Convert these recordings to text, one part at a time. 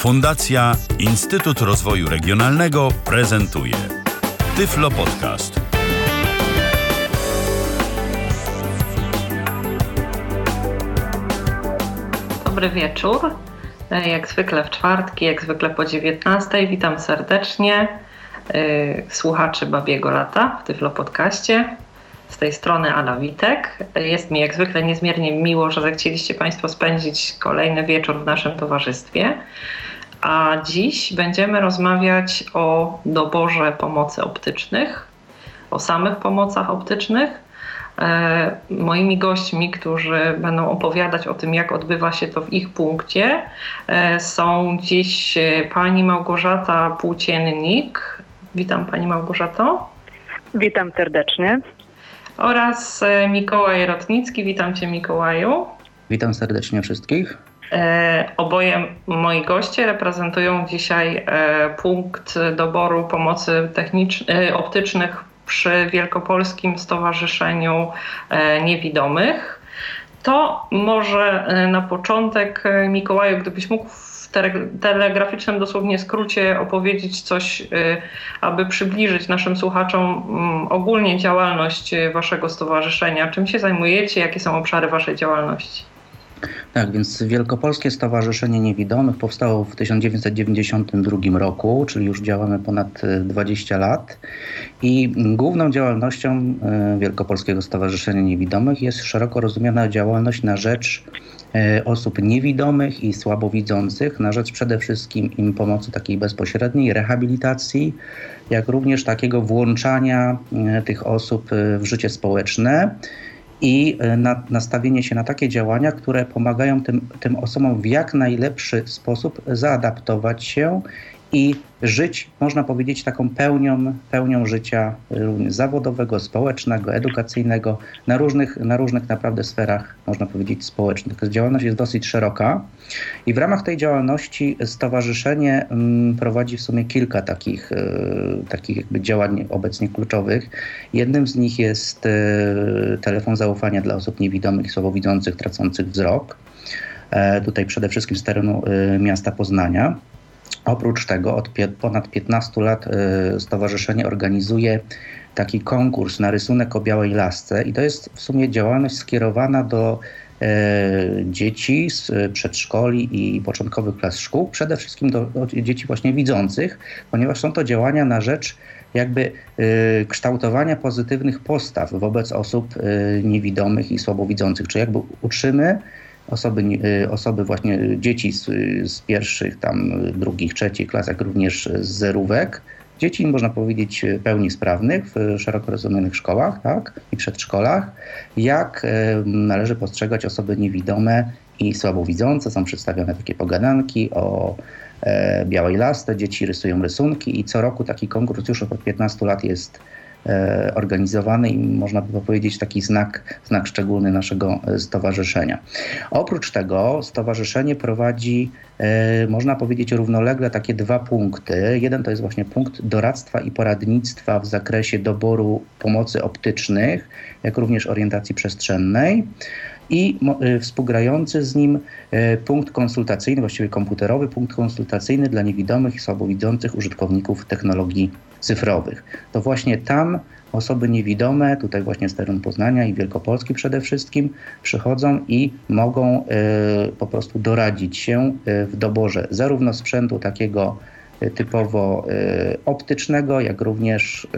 Fundacja Instytut Rozwoju Regionalnego prezentuje Tyflo Podcast. Dobry wieczór. Jak zwykle w czwartki, jak zwykle po 19. Witam serdecznie y, słuchaczy Babiego Lata w Tyflo Podcaście. Z tej strony Ala Witek. Jest mi jak zwykle niezmiernie miło, że zechcieliście Państwo spędzić kolejny wieczór w naszym towarzystwie. A dziś będziemy rozmawiać o doborze pomocy optycznych, o samych pomocach optycznych. E, moimi gośćmi, którzy będą opowiadać o tym, jak odbywa się to w ich punkcie, e, są dziś pani Małgorzata Płóciennik. Witam pani Małgorzato. Witam serdecznie. Oraz e, Mikołaj Rotnicki. Witam cię Mikołaju. Witam serdecznie wszystkich. Oboje moi goście reprezentują dzisiaj punkt doboru pomocy optycznych przy Wielkopolskim Stowarzyszeniu Niewidomych. To może na początek, Mikołaju, gdybyś mógł telegraficznym dosłownie skrócie opowiedzieć coś, aby przybliżyć naszym słuchaczom ogólnie działalność Waszego stowarzyszenia. Czym się zajmujecie? Jakie są obszary Waszej działalności? Tak, więc Wielkopolskie Stowarzyszenie Niewidomych powstało w 1992 roku, czyli już działamy ponad 20 lat. I główną działalnością Wielkopolskiego Stowarzyszenia Niewidomych jest szeroko rozumiana działalność na rzecz osób niewidomych i słabowidzących, na rzecz przede wszystkim im pomocy takiej bezpośredniej, rehabilitacji, jak również takiego włączania tych osób w życie społeczne i na, nastawienie się na takie działania, które pomagają tym, tym osobom w jak najlepszy sposób zaadaptować się i żyć, można powiedzieć, taką pełnią, pełnią życia zawodowego, społecznego, edukacyjnego, na różnych, na różnych naprawdę sferach, można powiedzieć, społecznych. Działalność jest dosyć szeroka i w ramach tej działalności stowarzyszenie prowadzi w sumie kilka takich, takich jakby działań obecnie kluczowych. Jednym z nich jest telefon zaufania dla osób niewidomych słabowidzących, tracących wzrok. Tutaj przede wszystkim z terenu miasta Poznania. Oprócz tego od ponad 15 lat stowarzyszenie organizuje taki konkurs na rysunek o białej lasce i to jest w sumie działalność skierowana do dzieci z przedszkoli i początkowych klas szkół, przede wszystkim do, dzieci właśnie widzących, ponieważ są to działania na rzecz jakby kształtowania pozytywnych postaw wobec osób niewidomych i słabowidzących, czy jakby uczymy osoby, osoby właśnie dzieci z, z, pierwszych, tam drugich, trzecich klas, jak również z zerówek. Dzieci, można powiedzieć, pełni sprawnych w szeroko rozumianych szkołach tak, i przedszkolach, jak należy postrzegać osoby niewidome i słabowidzące. Są przedstawione takie pogadanki o e, białej lasce, dzieci rysują rysunki i co roku taki konkurs już od 15 lat jest organizowany i można by powiedzieć taki znak, znak szczególny naszego stowarzyszenia. Oprócz tego stowarzyszenie prowadzi, można powiedzieć, równolegle takie dwa punkty. Jeden to jest właśnie punkt doradztwa i poradnictwa w zakresie doboru pomocy optycznych, jak również orientacji przestrzennej i współgrający z nim punkt konsultacyjny, właściwie komputerowy punkt konsultacyjny dla niewidomych i słabowidzących użytkowników technologii cyfrowych. To właśnie tam osoby niewidome, tutaj właśnie z terenu Poznania i Wielkopolski przede wszystkim, przychodzą i mogą y, po prostu doradzić się w doborze zarówno sprzętu takiego typowo y, optycznego, jak również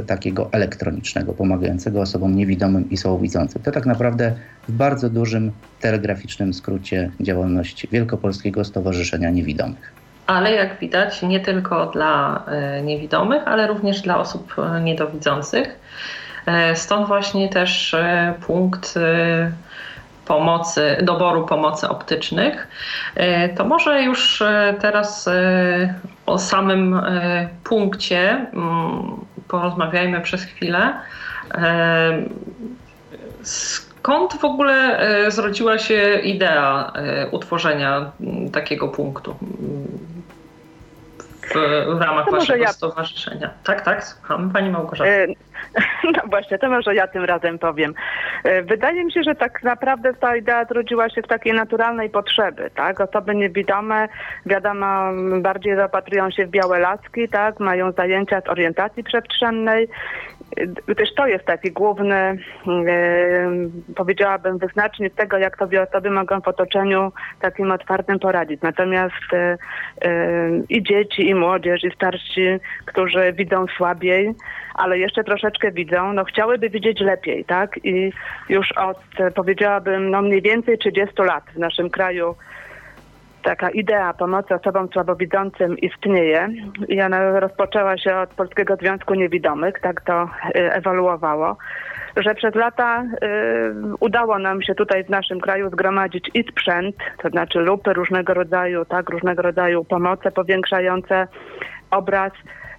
y, takiego elektronicznego, pomagającego osobom niewidomym i słabowidzącym. To tak naprawdę w bardzo dużym telegraficznym skrócie działalność Wielkopolskiego Stowarzyszenia Niewidomych ale jak widać nie tylko dla niewidomych, ale również dla osób niedowidzących. Stąd właśnie też punkt pomocy, doboru pomocy optycznych. To może już teraz o samym punkcie porozmawiajmy przez chwilę. Skąd w ogóle zrodziła się idea utworzenia takiego punktu? W, w ramach waszego ja... stowarzyszenia. Tak, tak, słucham. Pani Małgorzata. No właśnie, to może ja tym razem powiem. E, wydaje mi się, że tak naprawdę ta idea zrodziła się w takiej naturalnej potrzeby, tak? Osoby niewidome, wiadomo, bardziej zapatrują się w białe laski, tak? Mają zajęcia z orientacji przestrzennej. Też to jest taki główny, powiedziałabym, wyznacznik tego, jak sobie osoby mogą w otoczeniu takim otwartym poradzić. Natomiast e, i dzieci, i młodzież, i starsi, którzy widzą słabiej, ale jeszcze troszeczkę widzą, no chciałyby widzieć lepiej, tak? I już od, powiedziałabym, no mniej więcej 30 lat w naszym kraju taka idea pomocy osobom słabowidzącym istnieje i ona rozpoczęła się od Polskiego Związku Niewidomych, tak to y, ewoluowało, że przez lata y, udało nam się tutaj w naszym kraju zgromadzić i sprzęt, to znaczy lupy różnego rodzaju, tak, różnego rodzaju pomoce powiększające obraz,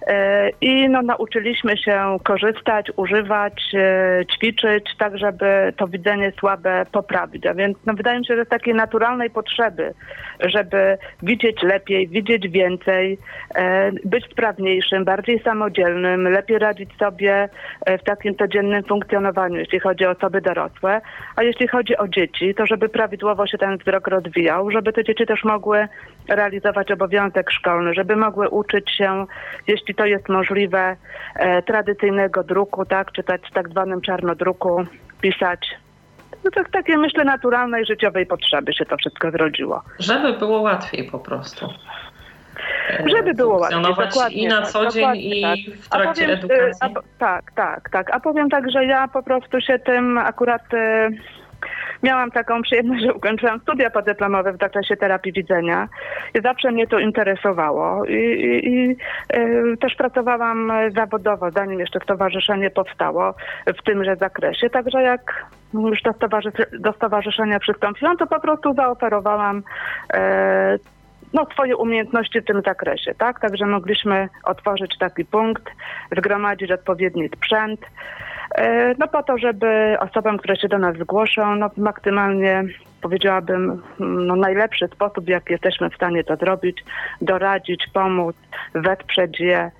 E, I no, nauczyliśmy się korzystać, używać, e, ćwiczyć, tak żeby to widzenie słabe poprawić. A więc no, wydaje mi się, że z takiej naturalnej potrzeby, żeby widzieć lepiej, widzieć więcej, e, być sprawniejszym, bardziej samodzielnym, lepiej radzić sobie w takim codziennym funkcjonowaniu, jeśli chodzi o osoby dorosłe. A jeśli chodzi o dzieci, to żeby prawidłowo się ten wzrok rozwijał, żeby te dzieci też mogły realizować obowiązek szkolny, żeby mogły uczyć się, jeśli to jest możliwe, e, tradycyjnego druku, tak, czytać w tak zwanym czarnodruku, pisać. No tak takie myślę naturalnej życiowej potrzeby się to wszystko zrodziło. Żeby było łatwiej po prostu. E, Żeby było łatwiej. I na co tak, dzień, i tak. w trakcie powiem, e, edukacji. A, tak, tak, tak. A powiem tak, że ja po prostu się tym akurat e, miałam taką przyjemność, że ukończyłam studia podyplomowe w zakresie terapii widzenia. I zawsze mnie to interesowało. I, i, i y, też pracowałam zawodowo, zanim jeszcze stowarzyszenie powstało w tymże zakresie, także jak już do stowarzyszenia przystąpiłam, to po prostu zaoferowałam e, no, swoje umiejętności w tym zakresie, tak? Także mogliśmy otworzyć taki punkt, zgromadzić odpowiedni sprzęt, E, no po to, żeby osobom, które się do nas zgłoszą, no maksymalnie powiedziałabym, no najlepszy sposób, w jaki jesteśmy w stanie to zrobić, doradzić, pomóc, wesprzeć je.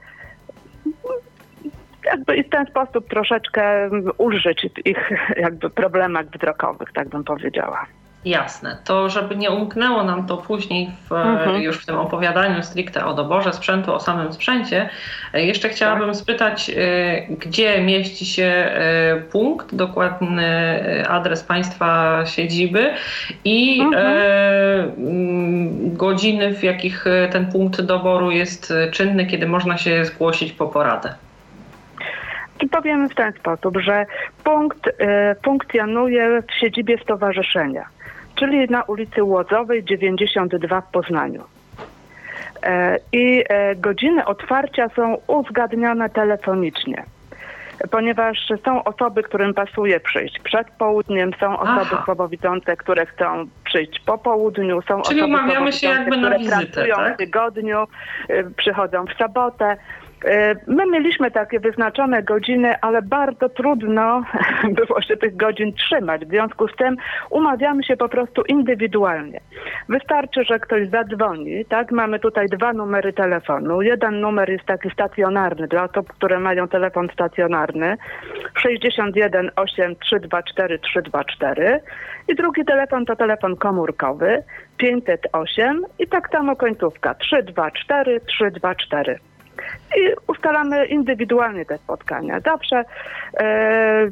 Jakby i w ten sposób troszeczkę ulżyć ich jakby problemach wzrokowych, tak bym powiedziała. Jasne. To żeby nie umknęło nam to później w, mhm. już w tym opowiadaniu stricte o doborze sprzętu, o samym sprzęcie, e, jeszcze chciałabym tak. spytać, e, gdzie mieści się e, punkt, dokładny adres Państwa siedziby i mhm. godziny, w jakich ten punkt doboru jest czynny, kiedy można się zgłosić po poradę. I powiem w ten sposób, że punkt y, funkcjonuje w siedzibie stowarzyszenia czyli na ulicy Łodzowej 92 w Poznaniu. E, I e, godziny otwarcia są uzgadniane telefonicznie ponieważ są osoby, którym pasuje przyjść przed południem, są osoby Aha. słabowidzące, które chcą przyjść po południu, są Czyli osoby umawiamy się jakby na które wizytę, pracują tak? w tygodniu, y, przychodzą w sobotę. E, my mieliśmy takie wyznaczone godziny, ale bardzo trudno było się tych godzin trzymać. W związku z tym umawiamy się po prostu indywidualnie. Wystarczy, że ktoś zadzwoni, tak? Mamy tutaj dwa numery telefonu. Jeden numer jest taki stacjonarny dla osób, które mają telefon stacjonarny 61 8 324 324 i drugi telefon to telefon komórkowy 508 i tak samo końcówka 324 324 i ustalamy indywidualnie te spotkania. Zawsze e,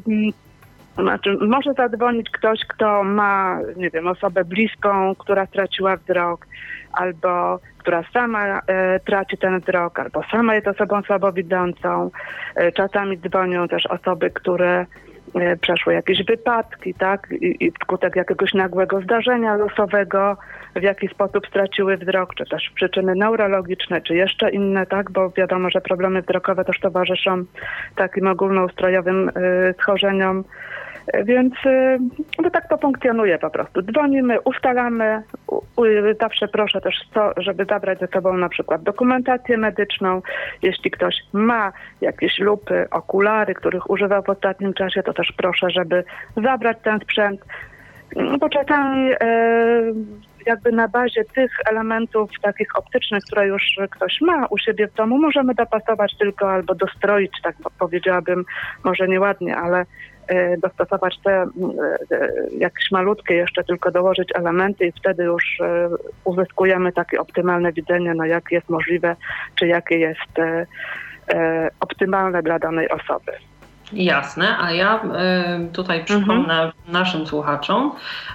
znaczy, może zadzwonić ktoś, kto ma, nie wiem, osobę bliską, która straciła wzrok, albo która sama e, traci ten wzrok, albo sama jest osobą słabowidzącą. E, czasami dzwonią też osoby, które przeszły jakieś wypadki, tak, I, wskutek jakiegoś nagłego zdarzenia losowego w jaki sposób straciły wzrok, czy też przyczyny neurologiczne, czy jeszcze inne, tak, bo wiadomo, że problemy wzrokowe też towarzyszą takim ogólnoustrojowym y, schorzeniom. Więc y, no tak to funkcjonuje po prostu. Dzwonimy, ustalamy. Zawsze proszę też, to, żeby zabrać ze sobą na przykład dokumentację medyczną. Jeśli ktoś ma jakieś lupy, okulary, których używał w ostatnim czasie, to też proszę, żeby zabrać ten sprzęt. Bo czasami e, jakby na bazie tych elementów takich optycznych, które już ktoś ma u siebie w domu, możemy dopasować tylko albo dostroić, tak powiedziałabym, może nieładnie, ale dostosować te e, jakieś malutkie jeszcze tylko dołożyć elementy i wtedy już uzyskujemy takie optymalne widzenie, no jak jest możliwe, czy jakie jest optymalne dla danej osoby. Jasne, a ja y, tutaj przypomnę mhm. naszym słuchaczom,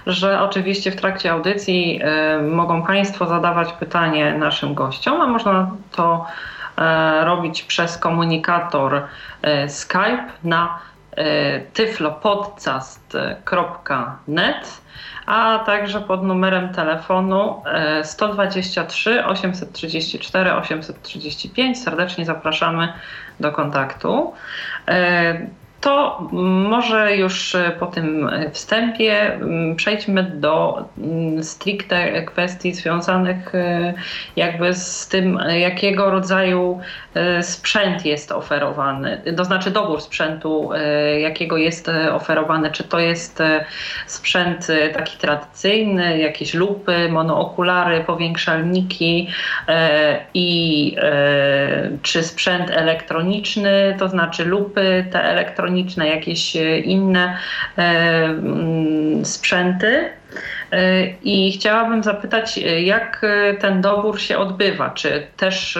że oczywiście w trakcie audycji y, mogą Państwo zadawać pytanie naszym gościom, a można to y, robić przez komunikator Skype na tyflopodcast.net a także pod numerem telefonu 123 834 835. Serdecznie zapraszamy do kontaktu. E, to może już po tym wstępie mm, przejdźmy do mm, stricte kwestii związanych e, jakby z tym, jakiego rodzaju e, sprzęt jest oferowany, to znaczy dobór sprzętu, jakiego jest oferowany, czy to jest sprzęt taki tradycyjny, jakieś lupy, monookulary, powiększalniki i czy sprzęt elektroniczny, to znaczy lupy te elektroniczne, elektroniczne, jakieś e, inne e, mm, sprzęty. E, I chciałabym zapytać, jak ten dobór się odbywa? Czy też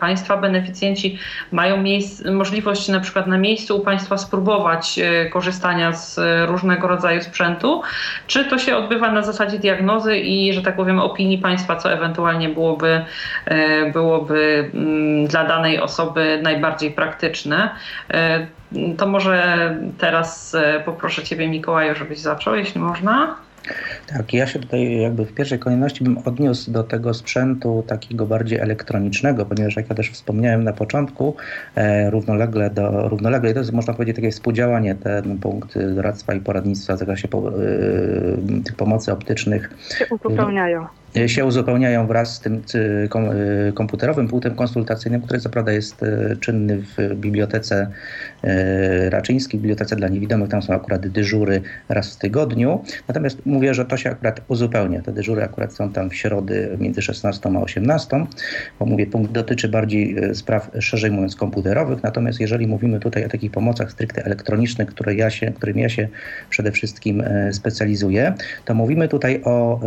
Państwa beneficjenci mają możliwość na przykład na miejscu u Państwa spróbować korzystania z różnego rodzaju sprzętu? Czy to się odbywa na zasadzie diagnozy i, że tak powiem, opinii Państwa, co ewentualnie byłoby, byłoby dla danej osoby najbardziej praktyczne? To może teraz e, poproszę Ciebie, Mikołaju, żebyś zaczął, jeśli można. Tak, ja się tutaj jakby w pierwszej kolejności bym odniósł do tego sprzętu takiego bardziej elektronicznego, ponieważ jak ja też wspomniałem na początku, e, równolegle, do, równolegle to jest można powiedzieć takie współdziałanie, ten punkt doradztwa i poradnictwa w zakresie po, e, tych pomocy optycznych. Się uzupełniają. E, się uzupełniają wraz z tym e, komputerowym punktem konsultacyjnym, który co prawda jest czynny w bibliotece Raczyńskiej, bibliotece dla niewidomych. Tam są akurat dyżury raz w tygodniu. Natomiast mówię, że to się akurat uzupełnia. Te dyżury akurat są tam w środy między 16 a 18, bo mówię, punkt dotyczy bardziej spraw szerzej mówiąc komputerowych. Natomiast jeżeli mówimy tutaj o takich pomocach stricte elektronicznych, które ja się, którym ja się przede wszystkim specjalizuję, to mówimy tutaj o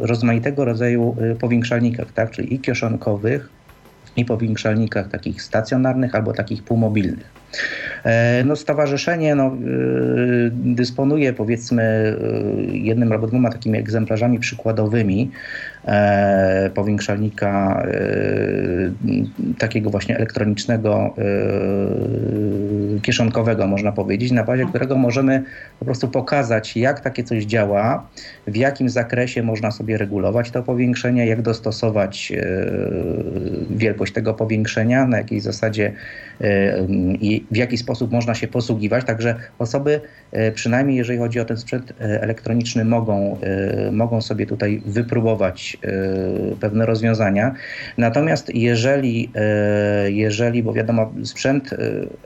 rozmaitych tego rodzaju y, powiększalnikach, tak? czyli i kieszonkowych, i powiększalnikach takich stacjonarnych albo takich półmobilnych. E, no, stowarzyszenie no, y, dysponuje powiedzmy y, jednym albo dwoma takimi egzemplarzami przykładowymi e, powiększalnika e, takiego właśnie elektronicznego, kieszonkowego można powiedzieć, na bazie którego możemy po prostu pokazać jak takie coś działa, w jakim zakresie można sobie regulować to powiększenie, jak dostosować wielkość tego powiększenia, na jakiej zasadzie i w jaki sposób można się posługiwać. Także osoby, e, przynajmniej jeżeli chodzi o ten sprzęt e, elektroniczny, mogą, mogą sobie tutaj wypróbować pewne rozwiązania. Natomiast jeżeli, jeżeli, bo wiadomo, sprzęt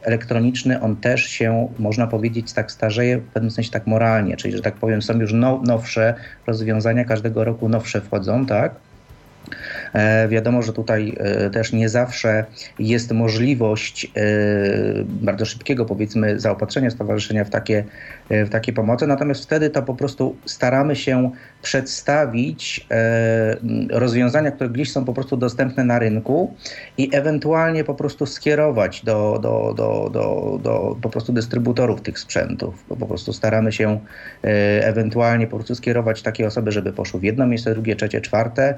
elektroniczny, on też się, można powiedzieć, tak starzeje w pewnym sensie tak moralnie, czyli, że tak powiem, są już now, nowsze rozwiązania, każdego roku nowsze wchodzą, tak? E, wiadomo, że tutaj e, też nie zawsze jest możliwość e, bardzo szybkiego, powiedzmy, zaopatrzenia stowarzyszenia w takie, w takie pomocy, natomiast wtedy to po prostu staramy się przedstawić rozwiązania, które gdzieś są po prostu dostępne na rynku i ewentualnie po prostu skierować do, do, do, do, do po prostu dystrybutorów tych sprzętów, po prostu staramy się ewentualnie po prostu skierować takie osoby, żeby poszły w jedno miejsce, drugie, trzecie, czwarte,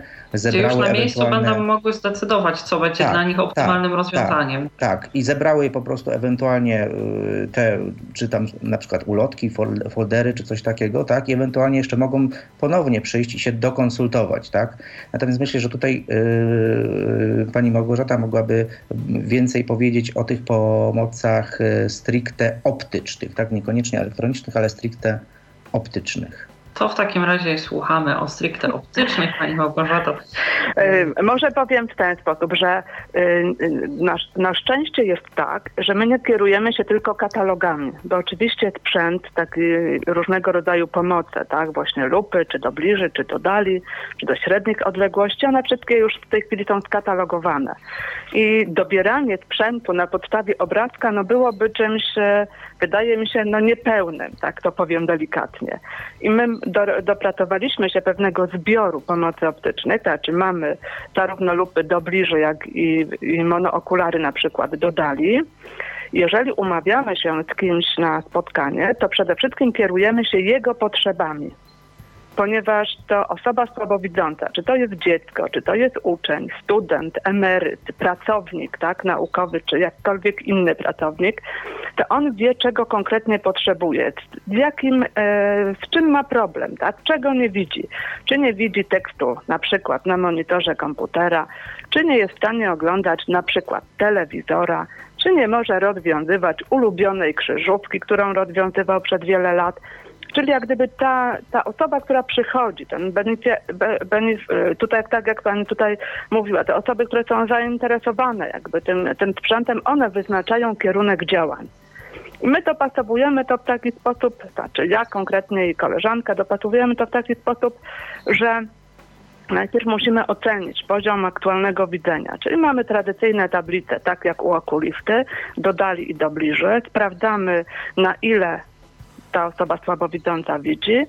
zebrały już na miejscu będą mogły zdecydować, co będzie tak, dla nich optymalnym tak, rozwiązaniem. Tak, tak, i zebrały po prostu ewentualnie y, te, czy tam na przykład ulotki, foldery, czy coś takiego, tak, i ewentualnie jeszcze mogą ponownie przyjść i się dokonsultować, tak. Natomiast myślę, że tutaj yy, pani Małgorzata mogłaby więcej powiedzieć o tych pomocach y, stricte optycznych, tak, niekoniecznie elektronicznych, ale stricte optycznych. To w takim razie słuchamy o stricte optycznych, Pani Małgorzato. Y, może powiem w ten sposób, że y, na, na szczęście jest tak, że my nie kierujemy się tylko katalogami, bo oczywiście sprzęt taki różnego rodzaju pomocy, tak, właśnie lupy, czy do bliżej, czy do dali, czy do średnich odległości, one wszystkie już w tej chwili są skatalogowane. I dobieranie sprzętu na podstawie obrazka, no byłoby czymś, e, wydaje mi się, no niepełnym, tak to powiem delikatnie. I my do, dopracowaliśmy się pewnego zbioru pomocy optycznej, to znaczy mamy zarówno lupy do bliżej, jak i, i monookulary na przykład dodali. Jeżeli umawiamy się z kimś na spotkanie, to przede wszystkim kierujemy się jego potrzebami ponieważ to osoba słabowidząca, czy to jest dziecko, czy to jest uczeń, student, emeryt, pracownik, tak, naukowy, czy jakkolwiek inny pracownik, to on wie, czego konkretnie potrzebuje, z jakim, e, z czym ma problem, tak, czego nie widzi. Czy nie widzi tekstu na przykład na monitorze komputera, czy nie jest w stanie oglądać na przykład telewizora, czy nie może rozwiązywać ulubionej krzyżówki, którą rozwiązywał przed wiele lat. Czyli jak gdyby ta, ta osoba, która przychodzi, ten benefic, benef, tutaj tak jak pani tutaj mówiła, te osoby, które są zainteresowane jakby tym, tym sprzętem, one wyznaczają kierunek działań. My dopasowujemy to w taki sposób, znaczy ja konkretnie i koleżanka dopasowujemy to w taki sposób, że najpierw musimy ocenić poziom aktualnego widzenia. Czyli mamy tradycyjne tablice, tak jak u okulisty, dodali i dobliży. Sprawdzamy na ile ta osoba słabowidząca widzi.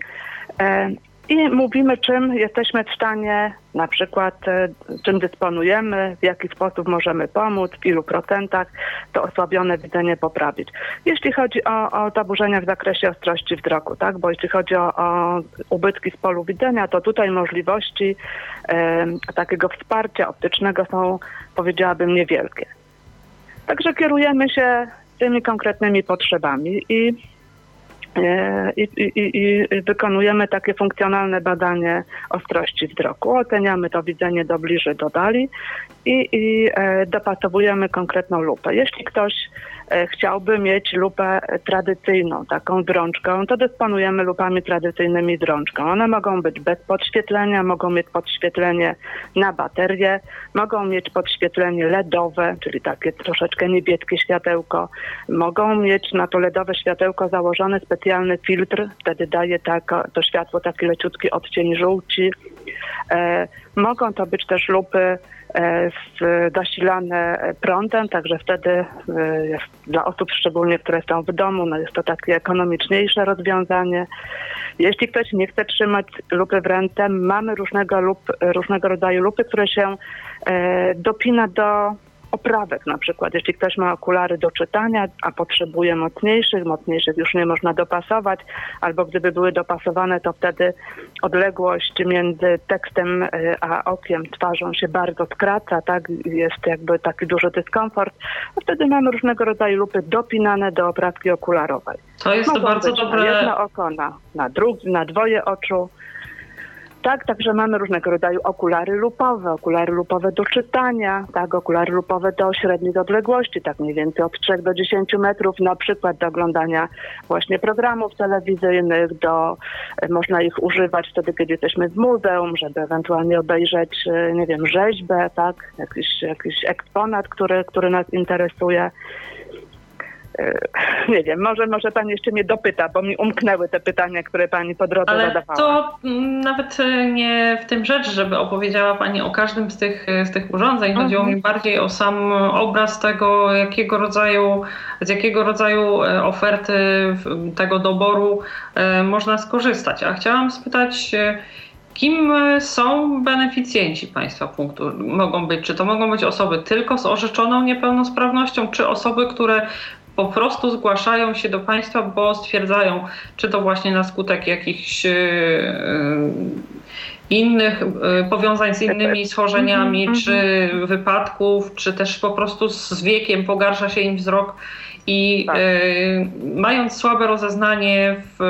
E, I mówimy, czym jesteśmy w stanie, na przykład e, czym dysponujemy, w jaki sposób możemy pomóc, w ilu procentach to osłabione widzenie poprawić. Jeśli chodzi o, o zaburzenia w zakresie ostrości wzroku, tak, bo jeśli chodzi o, o ubytki z polu widzenia, to tutaj możliwości e, takiego wsparcia optycznego są, powiedziałabym, niewielkie. Także kierujemy się tymi konkretnymi potrzebami i I, i, I, wykonujemy takie funkcjonalne badanie ostrości wzroku. Oceniamy to widzenie do bliżej, do dali i, i e, dopasowujemy konkretną lupę. Jeśli ktoś E, chciałby mieć lupę tradycyjną, taką drączką, to dysponujemy lupami tradycyjnymi drączką. One mogą być bez podświetlenia, mogą mieć podświetlenie na baterię, mogą mieć podświetlenie LEDowe, czyli takie troszeczkę niebieskie światełko. Mogą mieć na to LEDowe światełko założony specjalny filtr, wtedy daje tak, to światło taki leciutki odcień żółci. E, mogą to być też lupy E, zasilane prądem, także wtedy e, jest dla osób szczególnie, które są w domu, no jest to takie ekonomiczniejsze rozwiązanie. Jeśli ktoś nie chce trzymać lupy w ręce, mamy różnego, lup, różnego rodzaju lupy, które się e, dopina do oprawek na przykład. Jeśli ktoś ma okulary do czytania, a potrzebuje mocniejszych, mocniejszych już nie można dopasować, albo gdyby były dopasowane, to wtedy odległość między tekstem e, a okiem, twarzą się bardzo skraca, tak? Jest jakby taki duży dyskomfort. A wtedy mamy różnego rodzaju lupy dopinane do oprawki okularowej. To jest Mogą to bardzo dobre. Na jedno oko, na, na, drugi, na dwoje oczu. Tak, także mamy różnego rodzaju okulary lupowe, okulary lupowe do czytania, tak, okulary lupowe do średniej odległości, tak mniej więcej od 3 do 10 metrów, na przykład do oglądania właśnie programów telewizyjnych, do, e, można ich używać wtedy, kiedy jesteśmy w muzeum, żeby ewentualnie obejrzeć, e, nie wiem, rzeźbę, tak, jakiś, jakiś eksponat, który, który nas interesuje. E, nie wiem, może, może pani jeszcze mnie dopyta, bo mi umknęły te pytania, które pani po drodze Ale zadawała. to mm, nawet e, nie w tym rzecz, żeby opowiedziała pani o każdym z tych, z tych urządzeń. Mhm. Chodziło mi bardziej o sam obraz tego, jakiego rodzaju, z jakiego rodzaju e, oferty tego doboru można skorzystać. A chciałam spytać, Kim są beneficjenci państwa punktu? Mogą być, czy to mogą być osoby tylko z orzeczoną niepełnosprawnością, czy osoby, które po prostu zgłaszają się do państwa, bo stwierdzają, czy to właśnie na skutek jakichś e, innych e, powiązań z innymi schorzeniami, mm -hmm. czy wypadków, czy też po prostu z wiekiem pogarsza się im wzrok i tak. y, mając słabe rozeznanie w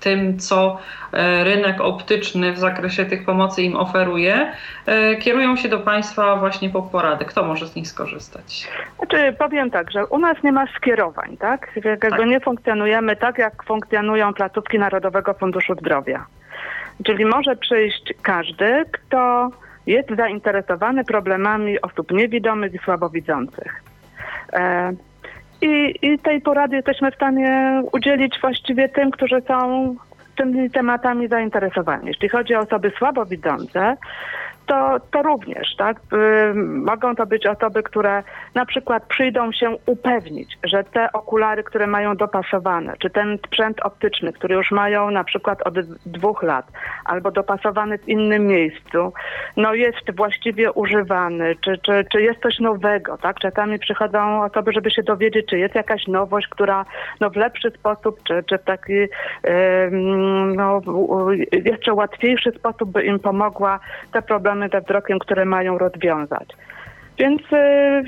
tym, co e, rynek optyczny w zakresie tych pomocy im oferuje, y, kierują się do Państwa właśnie po porady. Kto może z nich skorzystać? Znaczy, powiem tak, że u nas nie ma skierowań, tak? Jakby tak. nie funkcjonujemy tak, jak funkcjonują placówki Narodowego Funduszu Zdrowia. Czyli może przyjść każdy, kto jest zainteresowany problemami osób niewidomych i słabowidzących. I, I tej porady jesteśmy w stanie udzielić właściwie tym, którzy są tymi tematami zainteresowani. Jeśli chodzi o osoby słabowidzące, to, to również, tak? Mogą to być osoby, które na przykład przyjdą się upewnić, że te okulary, które mają dopasowane, czy ten sprzęt optyczny, który już mają na przykład od dwóch lat, albo dopasowany w innym miejscu, no jest właściwie używany, czy, czy, czy jest coś nowego, tak? Czasami przychodzą osoby, żeby się dowiedzieć, czy jest jakaś nowość, która no w lepszy sposób, czy, czy w taki no, jeszcze łatwiejszy sposób by im pomogła te problemy problemy ze wzrokiem, które mają rozwiązać. Więc y,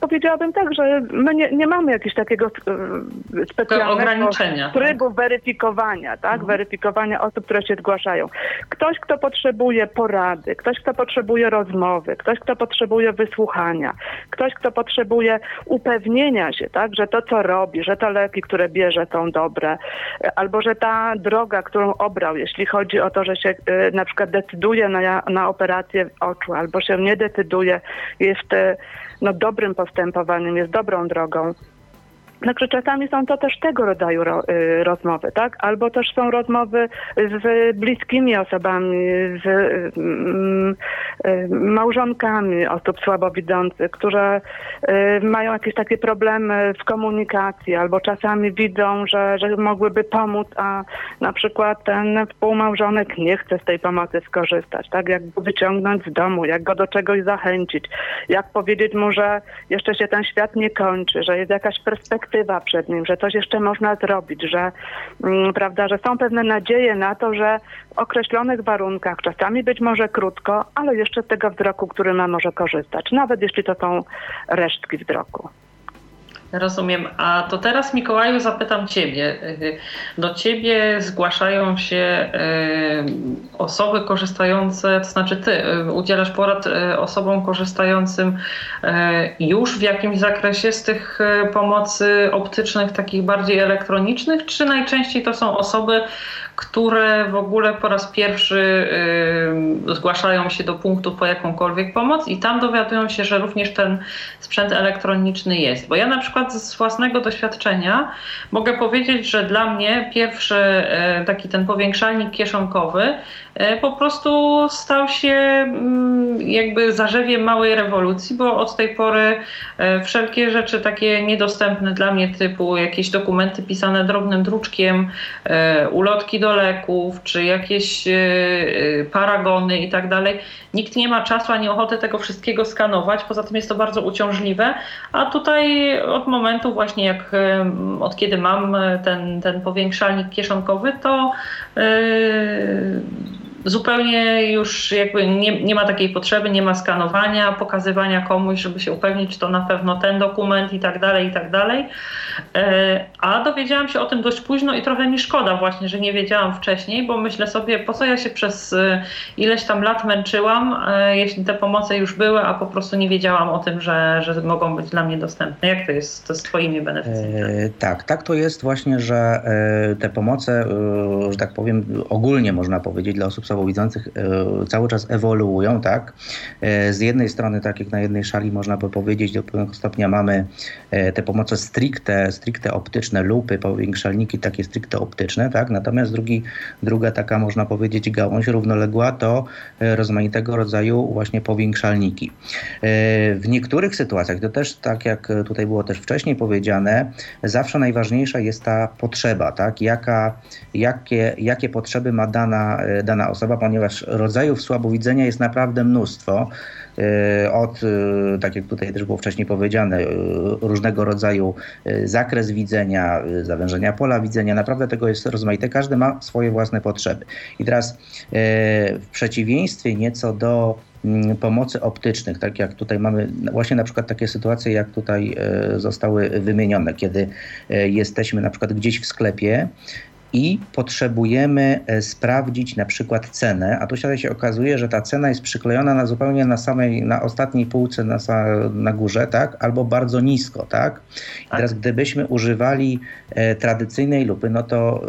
powiedziałabym tak, że my nie, nie mamy jakiegoś takiego e, specjalnego trybu tak? weryfikowania, tak? Mhm. Weryfikowania osób, które się zgłaszają. Ktoś, kto potrzebuje porady, ktoś, kto potrzebuje rozmowy, ktoś, kto potrzebuje wysłuchania, ktoś, kto potrzebuje upewnienia się, tak? Że to, co robi, że te leki, które bierze są dobre, albo że ta droga, którą obrał, jeśli chodzi o to, że się e, na przykład decyduje na, na operację oczu, albo się nie decyduje, jest e, no, dobrym postępowaniem, jest dobrą drogą. Także czasami są to też tego rodzaju ro, y, rozmowy, tak? Albo też są rozmowy z bliskimi osobami, z y, y, małżonkami osób słabowidzących, które y, mają jakieś takie problemy w komunikacji, albo czasami widzą, że, że mogłyby pomóc, a na przykład ten współmałżonek nie chce z tej pomocy skorzystać, tak? Jak go wyciągnąć z domu, jak go do czegoś zachęcić, jak powiedzieć mu, że jeszcze się ten świat nie kończy, że jest jakaś perspektywa, perspektywa przed nim, że coś jeszcze można zrobić, że, mm, prawda, że są pewne nadzieje na to, że w określonych warunkach, czasami być może krótko, ale jeszcze z tego wzroku, który ma, może korzystać, nawet jeśli to są resztki wzroku. Rozumiem. A to teraz, Mikołaju, zapytam Ciebie. Do Ciebie zgłaszają się y, osoby korzystające, to znaczy Ty y, udzielasz porad y, osobom korzystającym już w jakimś zakresie z tych pomocy optycznych, takich bardziej elektronicznych, czy najczęściej to są osoby, które w ogóle po raz pierwszy y, zgłaszają się do punktu po jakąkolwiek pomoc i tam dowiadują się, że również ten sprzęt elektroniczny jest. Bo ja na przykład z własnego doświadczenia mogę powiedzieć, że dla mnie pierwszy y, taki ten powiększalnik kieszonkowy po prostu stał się mm, jakby zarzewiem małej rewolucji, bo od tej pory wszelkie rzeczy takie niedostępne dla mnie typu jakieś dokumenty pisane drobnym druczkiem, ulotki do leków, czy jakieś e, e, paragony i tak dalej. Nikt nie ma czasu ani ochoty tego wszystkiego skanować, poza tym jest to bardzo uciążliwe, a tutaj od momentu właśnie jak e, od kiedy mam ten, ten powiększalnik kieszonkowy, to yy, zupełnie już jakby nie, nie ma takiej potrzeby, nie ma skanowania, pokazywania komuś, żeby się upewnić, czy to na pewno ten dokument i tak dalej, i tak dalej. E, a dowiedziałam się o tym dość późno i trochę mi szkoda właśnie, że nie wiedziałam wcześniej, bo myślę sobie, po co ja się przez e, ileś tam lat męczyłam, e, jeśli te pomoce już były, a po prostu nie wiedziałam o tym, że, że mogą być dla mnie dostępne. Jak to jest to z Twoimi beneficjentami? Tak, tak to jest właśnie, że te pomoce, że tak powiem, ogólnie można powiedzieć dla osób słabowidzących cały czas ewoluują, tak? Z jednej strony, tak jak na jednej szali można by powiedzieć, do pewnego stopnia mamy te pomoce stricte stricte optyczne lupy, powiększalniki takie stricte optyczne, tak? Natomiast drugi, druga taka, można powiedzieć, gałąź równoległa to e, rozmaitego rodzaju właśnie powiększalniki. E, w niektórych sytuacjach, to też tak jak tutaj było też wcześniej powiedziane, zawsze najważniejsza jest ta potrzeba, tak? Jaka, jakie, jakie potrzeby ma dana, e, dana osoba, ponieważ rodzajów słabowidzenia jest naprawdę mnóstwo. E, od, e, tak jak tutaj też było wcześniej powiedziane, e, różnego rodzaju zakres widzenia, zawężenia pola widzenia. Naprawdę tego jest rozmaite. Każdy ma swoje własne potrzeby. I teraz w przeciwieństwie nieco do mm, pomocy optycznych, tak jak tutaj mamy właśnie na przykład takie sytuacje, jak tutaj zostały wymienione, kiedy jesteśmy na przykład gdzieś w sklepie i potrzebujemy e, sprawdzić na przykład cenę, a tu się okazuje, że ta cena jest przyklejona na zupełnie na samej, na ostatniej półce na, na górze, tak? Albo bardzo nisko, tak? I tak. teraz gdybyśmy używali e, tradycyjnej lupy, no to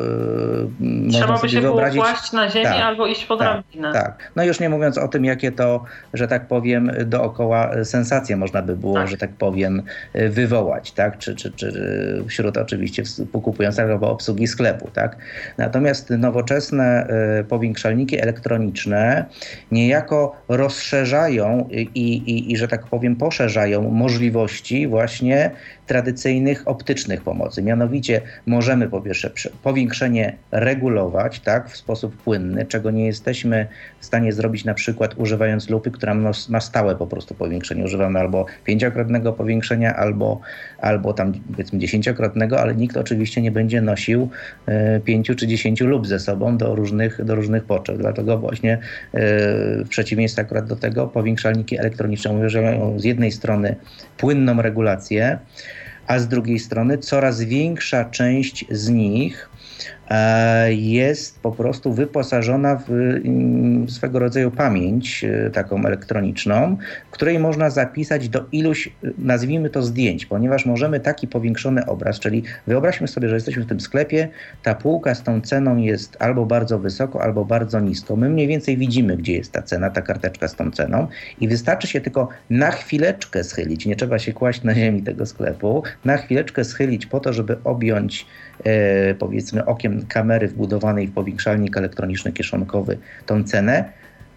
e, Trzeba można by się wyobrazić... kłaść na ziemi tak, albo iść pod tak, Tak, no już nie mówiąc o tym, jakie to, że tak powiem, dookoła sensacje można by było, tak. że tak powiem, e, wywołać, tak? Czy, czy, czy wśród oczywiście pokupujących albo obsługi sklepu, tak? Natomiast nowoczesne e, powiększalniki elektroniczne niejako rozszerzają i, i, i że tak powiem, poszerzają możliwości właśnie tradycyjnych optycznych pomocy. Mianowicie możemy po pierwsze powiększenie regulować tak, w sposób płynny, czego nie jesteśmy w stanie zrobić na przykład używając lupy, która ma stałe po prostu powiększenie. Używamy albo pięciokrotnego powiększenia, albo, albo tam powiedzmy dziesięciokrotnego, ale nikt oczywiście nie będzie nosił e, pięciu czy dziesięciu lup ze sobą do różnych, do różnych potrzeb. Dlatego właśnie e, w przeciwieństwie akurat do tego powiększalniki elektroniczne umożliwiają z jednej strony płynną regulację, a z drugiej strony coraz większa część z nich jest po prostu wyposażona w mm, swego rodzaju pamięć e, taką elektroniczną, w której można zapisać do iluś, nazwijmy to zdjęć, ponieważ możemy taki powiększony obraz, czyli wyobraźmy sobie, że jesteśmy w tym sklepie, ta półka z tą ceną jest albo bardzo wysoko, albo bardzo nisko. My mniej więcej widzimy, gdzie jest ta cena, ta karteczka z tą ceną i wystarczy się tylko na chwileczkę schylić, nie trzeba się kłaść na ziemi tego sklepu, na chwileczkę schylić po to, żeby objąć e, powiedzmy okiem kamery wbudowanej w powiększalnik elektroniczny kieszonkowy tą cenę,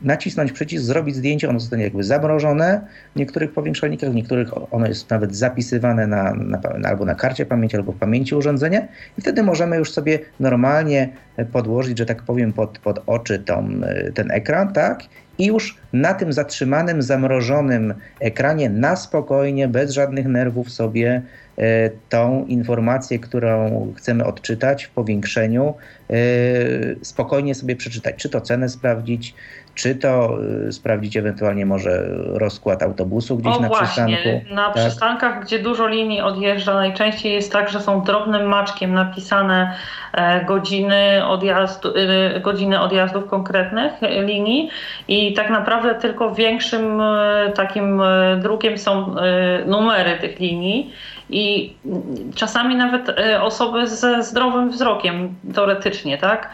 nacisnąć przycisk, zrobić zdjęcie, ono zostanie jakby zamrożone. W niektórych powiększalnikach, w niektórych ono jest nawet zapisywane na, na, albo na karcie pamięci, albo w pamięci urządzenia. I wtedy możemy już sobie normalnie podłożyć, że tak powiem, pod, pod oczy tą, ten ekran, tak? I już na tym zatrzymanym, zamrożonym ekranie na spokojnie, bez żadnych nerwów sobie tą informację, którą chcemy odczytać w powiększeniu, e, spokojnie sobie przeczytać, czy to cenę sprawdzić, czy to y, sprawdzić ewentualnie może rozkład autobusu gdzieś o, na właśnie. przystanku? Na tak? przystankach, gdzie dużo linii odjeżdża, najczęściej jest tak, że są drobnym maczkiem napisane e, godziny, odjazdu, y, godziny odjazdów konkretnych linii i tak naprawdę tylko większym e, takim e, drukiem są numery tych linii. I czasami nawet osoby ze zdrowym wzrokiem, teoretycznie, tak,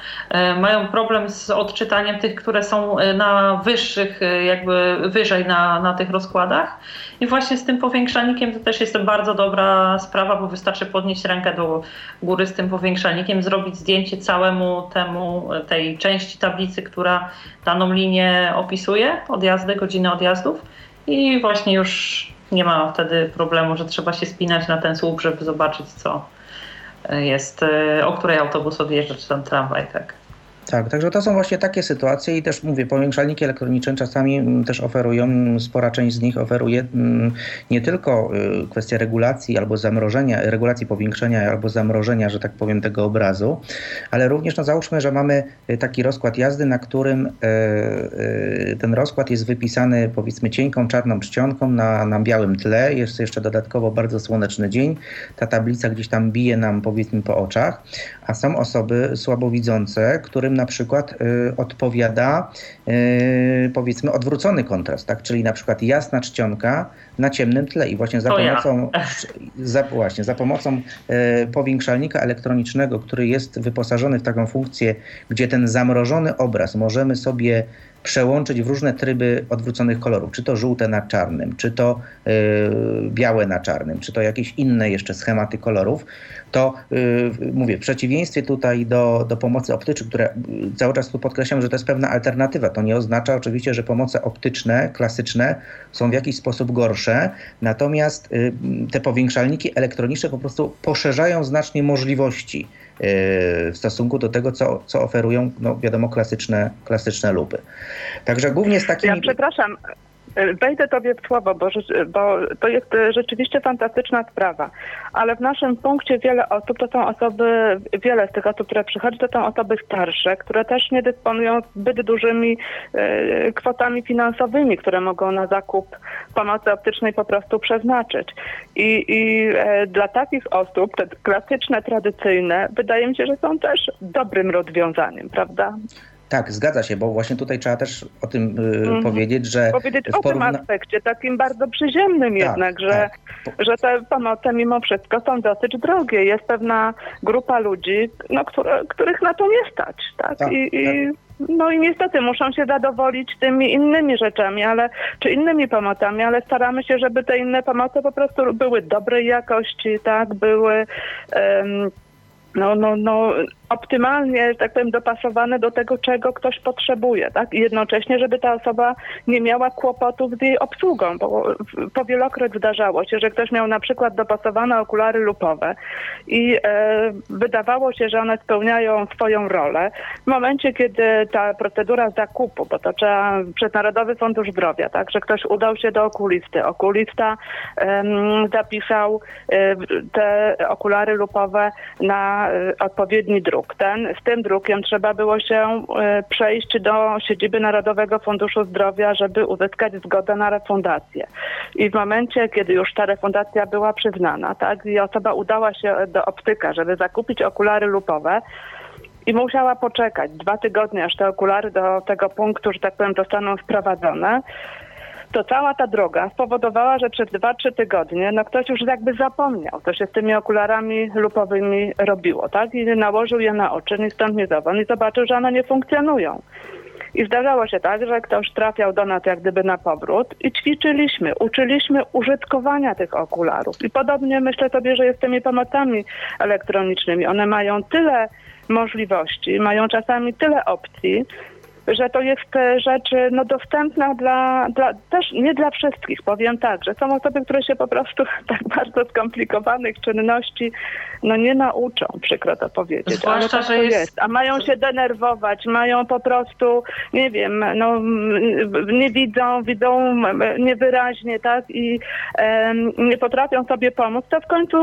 mają problem z odczytaniem tych, które są na wyższych, e, jakby wyżej na, na tych rozkładach. I właśnie z tym powiększalnikiem to też jest bardzo dobra sprawa, bo wystarczy podnieść rękę do góry z tym powiększalnikiem, zrobić zdjęcie całemu temu, tej części tablicy, która daną linię opisuje, odjazdy, godziny odjazdów i właśnie już nie ma wtedy problemu, że trzeba się spinać na ten słup, żeby zobaczyć, co jest, e, o której autobus odjeżdża, czy tam tramwaj, tak. Tak, także to są właśnie takie sytuacje i też mówię, powiększalniki elektroniczne czasami mm, też oferują, mm, spora część z nich oferuje mm, nie tylko y, kwestię regulacji albo zamrożenia, regulacji powiększenia albo zamrożenia, że tak powiem, tego obrazu, ale również no załóżmy, że mamy y, taki rozkład jazdy, na którym y, ten rozkład jest wypisany powiedzmy cienką czarną czcionką na, na białym tle, jest jeszcze dodatkowo bardzo słoneczny dzień, ta tablica gdzieś tam bije nam powiedzmy po oczach, a są osoby słabowidzące, którym na przykład y, odpowiada y, powiedzmy odwrócony kontrast, tak? czyli na przykład jasna czcionka na ciemnym tle i właśnie za pomocą, ja. za, właśnie, za pomocą y, powiększalnika elektronicznego, który jest wyposażony w taką funkcję, gdzie ten zamrożony obraz możemy sobie przełączyć w różne tryby odwróconych kolorów, czy to żółte na czarnym, czy to y, białe na czarnym, czy to jakieś inne jeszcze schematy kolorów, to y, mówię, w przeciwieństwie tutaj do, do pomocy optycznej, które cały czas tu podkreślam, że to jest pewna alternatywa. To nie oznacza oczywiście, że pomoce optyczne, klasyczne są w jakiś sposób gorsze, natomiast y, te powiększalniki elektroniczne po prostu poszerzają znacznie możliwości w stosunku do tego, co, co oferują, no wiadomo, klasyczne, klasyczne lupy. Także głównie z takimi... Ja przepraszam, Wejdę Tobie w słowo, bo, bo, to jest rzeczywiście fantastyczna sprawa, ale w naszym punkcie wiele osób to są osoby, wiele z tych osób, które przychodzi, to są osoby starsze, które też nie dysponują zbyt dużymi e, kwotami finansowymi, które mogą na zakup pomocy optycznej po prostu przeznaczyć. I, i e, dla takich osób te klasyczne, tradycyjne, wydaje mi się, że są też dobrym rozwiązaniem, prawda? Tak, zgadza się, bo właśnie tutaj trzeba też o tym mm. powiedzieć, że... Powiedzieć o porówna... tym aspekcie, takim bardzo przyziemnym tak, jednak, że, tak. że te pomoce mimo wszystko są dosyć drogie. Jest pewna grupa ludzi, no, które, których na to nie stać, tak? tak I, i, tak. no i niestety muszą się zadowolić tymi innymi rzeczami, ale czy innymi pomocami, ale staramy się, żeby te inne pomoce po prostu były dobrej jakości, tak, były um, no, no, no, optymalnie, tak powiem, dopasowane do tego, czego ktoś potrzebuje, tak? I jednocześnie, żeby ta osoba nie miała kłopotów z jej obsługą, bo powielokroć zdarzało się, że ktoś miał na przykład dopasowane okulary lupowe i e, wydawało się, że one spełniają swoją rolę. W momencie, kiedy ta procedura zakupu, bo to trzeba przez Narodowy Fundusz Zdrowia, tak, że ktoś udał się do okulisty, okulista zapisał e, te okulary lupowe na e, odpowiedni druk, druk. Ten, z tym drukiem trzeba było się e, przejść do siedziby Narodowego Funduszu Zdrowia, żeby uzyskać zgodę na refundację. I w momencie, kiedy już ta refundacja była przyznana, tak, i osoba udała się do optyka, żeby zakupić okulary lupowe, i musiała poczekać dwa tygodnie, aż te okulary do tego punktu, że tak powiem, zostaną sprowadzone to cała ta droga spowodowała, że przez 2-3 tygodnie no ktoś już jakby zapomniał, co się z tymi okularami lupowymi robiło, tak? I nałożył je na oczy, ni stąd nie zowąd i zobaczył, że one nie funkcjonują. I zdarzało się tak, że ktoś trafiał do nas jak gdyby na powrót i ćwiczyliśmy, uczyliśmy użytkowania tych okularów. I podobnie myślę sobie, że jest z tymi pomocami elektronicznymi. One mają tyle możliwości, mają czasami tyle opcji, że to jest e, rzecz no, dostępna dla, dla, też nie dla wszystkich, powiem tak, że są osoby, które się po prostu tak bardzo skomplikowanych czynności no nie nauczą, przykro to powiedzieć. Zwłaszcza, tak że jest... jest... A mają się denerwować, mają po prostu, nie wiem, no nie widzą, widzą niewyraźnie, tak, i e, nie potrafią sobie pomóc, to w końcu